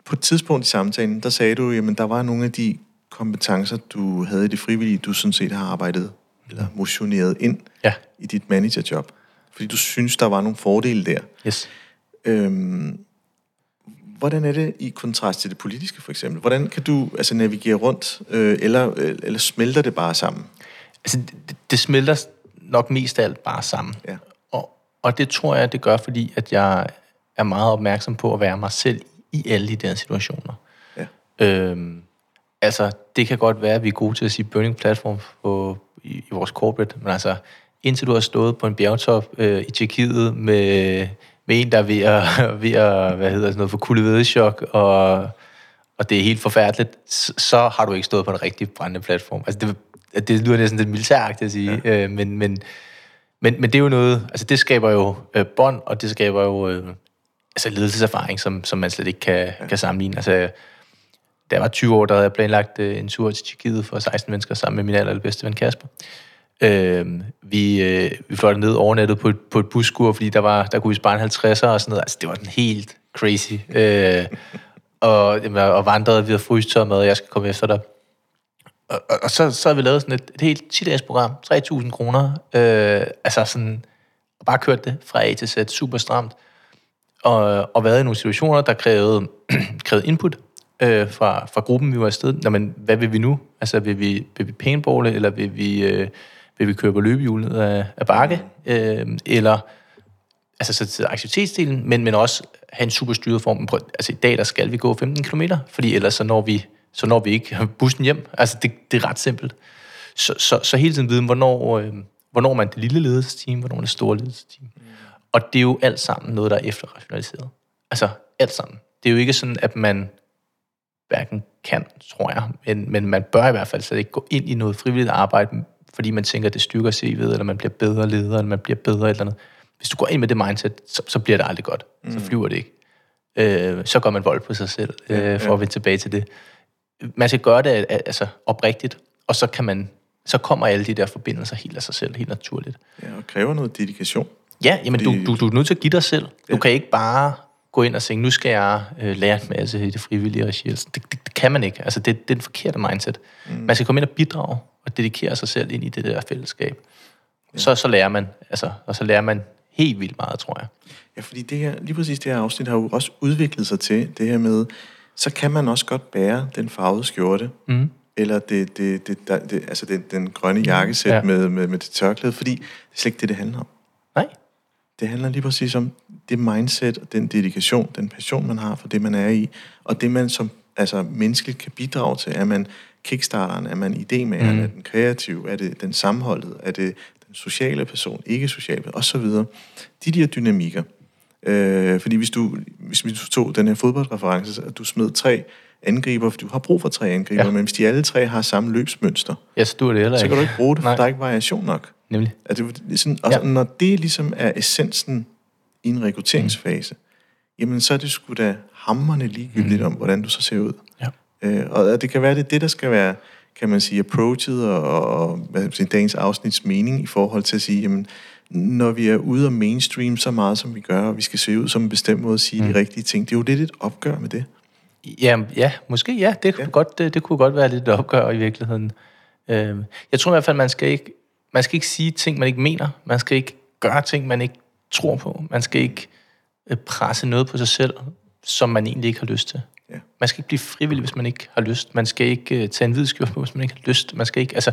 på et tidspunkt i samtalen, der sagde du, jamen der var nogle af de kompetencer, du havde i det frivillige, du sådan set har arbejdet eller motioneret ind Ja, i dit managerjob. Fordi du synes, der var nogle fordele der. yes. Øhm, hvordan er det i kontrast til det politiske, for eksempel? Hvordan kan du altså, navigere rundt, øh, eller, øh, eller smelter det bare sammen? Altså, det, det smelter nok mest af alt bare sammen. Ja. Og, og det tror jeg, det gør, fordi at jeg er meget opmærksom på at være mig selv i alle de der situationer. Ja. Øhm, altså, det kan godt være, at vi er gode til at sige burning platform på, i, i vores corporate, men altså, indtil du har stået på en bjergtop øh, i Tjekkiet med, med en, der er ved at, ved at hvad hedder sådan noget, for kuldevedechok, og, og det er helt forfærdeligt, så, så har du ikke stået på en rigtig brændende platform. Altså, det, det lyder næsten lidt militæragtigt at sige, ja. øh, men, men, men, men det er jo noget, altså det skaber jo øh, bånd, og det skaber jo øh, altså ledelseserfaring, som, som man slet ikke kan, ja. kan sammenligne. Altså, da jeg var 20 år, der havde jeg planlagt øh, en tur til Tjekkiet for 16 mennesker sammen med min allerbedste ven Kasper. Øh, vi, øh, vi fløj ned overnattet på et, på et busskur, fordi der, var, der kunne vi spare en 50'er og sådan noget. Altså, det var den helt crazy. Øh, og, jamen, og vandrede, vi havde frystørret mad, og jeg skal komme efter dig. og, og, og så, så har vi lavet sådan et, et helt 10-dages program, 3.000 kroner, øh, altså sådan, og bare kørt det fra A til Z, super stramt, og, og været i nogle situationer, der krævede, krævede input øh, fra, fra gruppen, vi var afsted. Nå, men hvad vil vi nu? Altså, vil vi, vil vi paintballe, eller vil vi, øh, vil vi køre på løbehjul ned af, af bakke? Øh, eller, altså så til aktivitetsdelen, men, men også have en super styret form. Altså i dag, der skal vi gå 15 km, fordi ellers så når vi, så når vi ikke bussen hjem. Altså det, det er ret simpelt. Så, så, så hele tiden viden, hvornår, øh, hvornår man er det lille ledelsesteam, hvornår man er det store ledelsesteam. Mm. Og det er jo alt sammen noget, der er efterrationaliseret. Altså alt sammen. Det er jo ikke sådan, at man hverken kan, tror jeg, men, men man bør i hvert fald slet ikke gå ind i noget frivilligt arbejde, fordi man tænker, at det styrker CV'et, eller man bliver bedre leder, eller man bliver bedre eller andet. Hvis du går ind med det mindset, så, så bliver det aldrig godt. Mm. Så flyver det ikke. Øh, så går man vold på sig selv, øh, ja, for ja. at vende tilbage til det. Man skal gøre det altså, oprigtigt, og så kan man så kommer alle de der forbindelser helt af sig selv, helt naturligt. Ja, og kræver noget dedikation. Ja, jamen fordi... du, du, du er nødt til at give dig selv. Ja. Du kan ikke bare gå ind og sige, nu skal jeg øh, lære en masse i det frivillige regi. Det, det, det kan man ikke. Altså, det, det er den forkerte mindset. Mm. Man skal komme ind og bidrage og dedikere sig selv ind i det der fællesskab. Ja. Så, så lærer man, altså, og så lærer man helt vildt meget, tror jeg. Ja, fordi det her, lige præcis det her afsnit har jo også udviklet sig til det her med, så kan man også godt bære den farvede skjorte, mm. eller det, det, det, det, det, altså den, den grønne jakkesæt ja. med, med, med det tørklæde, fordi det er slet ikke det, det handler om. Nej. Det handler lige præcis om det mindset, den dedikation, den passion, man har for det, man er i, og det, man som altså, menneskeligt kan bidrage til. Er man kickstarteren? Er man idémageren? Mm. Er den kreativ? Er det den sammenholdet? Er det den sociale person? Ikke sociale? Og så videre. De der dynamikker. Øh, fordi hvis du, hvis du tog den her fodboldreference, at du smed tre angriber, for du har brug for tre angriber, ja. men hvis de alle tre har samme løbsmønster, ja, så, du det heller ikke. så kan du ikke bruge det, for Nej. der er ikke variation nok. Nemlig. Altså, det sådan, og ja. når det ligesom er essensen i en rekrutteringsfase, mm. jamen så er det sgu da hammerne ligegyldigt mm. om, hvordan du så ser ud. Øh, og det kan være, det er det, der skal være, kan man sige, approachet og, og hvad man sige, dagens afsnits mening i forhold til at sige, jamen, når vi er ude og mainstream så meget, som vi gør, og vi skal se ud som en bestemt måde at sige mm. de rigtige ting, det er jo lidt et opgør med det. Ja, ja måske ja. Det, ja. Kunne godt, det, det kunne godt være lidt et opgør i virkeligheden. Øh, jeg tror i hvert fald, man skal ikke man skal ikke sige ting, man ikke mener. Man skal ikke gøre ting, man ikke tror på. Man skal ikke øh, presse noget på sig selv, som man egentlig ikke har lyst til. Ja. Man skal ikke blive frivillig, hvis man ikke har lyst. Man skal ikke uh, tage en hvid skjort på, hvis man ikke har lyst. Man skal ikke, altså,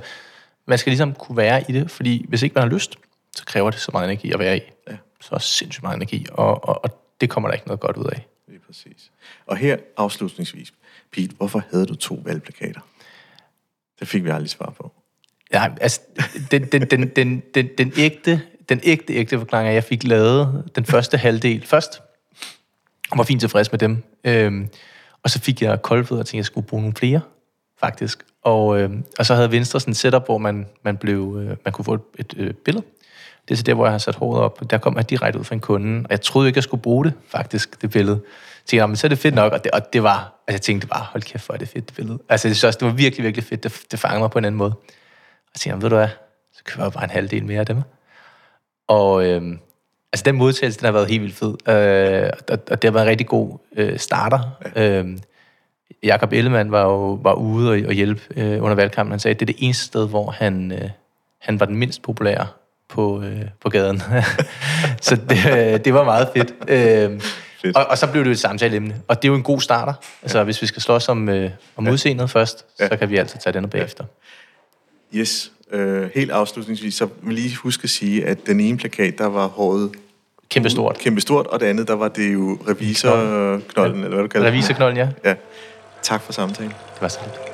man skal ligesom kunne være i det, fordi hvis ikke man har lyst, så kræver det så meget energi at være i. Ja. Så sindssygt meget energi, og, og, og det kommer der ikke noget godt ud af. Det er præcis. Og her afslutningsvis, Pete, hvorfor havde du to valgplakater? Det fik vi aldrig svar på. Ja, altså, den, den, den, den, den, den ægte, den ægte, ægte forklaring, jeg fik lavet den første halvdel først, og var fint tilfreds med dem. Øhm, og så fik jeg koldfødder og tænkte, at jeg skulle bruge nogle flere, faktisk. Og, øh, og så havde Venstre sådan et setup, hvor man, man, blev, øh, man kunne få et, et øh, billede. Det er så der, hvor jeg har sat håret op. Der kom jeg direkte ud fra en kunde, og jeg troede ikke, jeg skulle bruge det, faktisk, det billede. Jeg tænkte, men så er det fedt nok, og det, og det var, altså jeg tænkte bare, hold kæft, hvor er det fedt, det billede. Altså jeg synes også, det var virkelig, virkelig fedt, det, det fangede mig på en anden måde. Og jeg tænkte, ved du hvad, så køber jeg bare en halvdel mere af dem. Og øh, altså den modtagelse, den har været helt vildt fed. Øh, og, og det har været en rigtig god øh, starter. Ja. Øh, Jakob Ellemann var jo var ude og, og hjælpe øh, under valgkampen. Han sagde, at det er det eneste sted, hvor han, øh, han var den mindst populære på, øh, på gaden. så det, øh, det var meget fedt. Øh, fedt. Og, og så blev det et samtaleemne. Og det er jo en god starter. Altså, ja. hvis vi skal slås om, øh, om ja. udseendet først, ja. så kan vi altid tage den bagefter. Ja. Yes. Øh, helt afslutningsvis, så vil lige huske at sige, at den ene plakat, der var håret Kæmpe stort. Kæmpe stort, og det andet, der var det jo revisorknolden, eller hvad du kalder det. Revisorknolden, ja. ja. Tak for samtalen. Det var så lidt.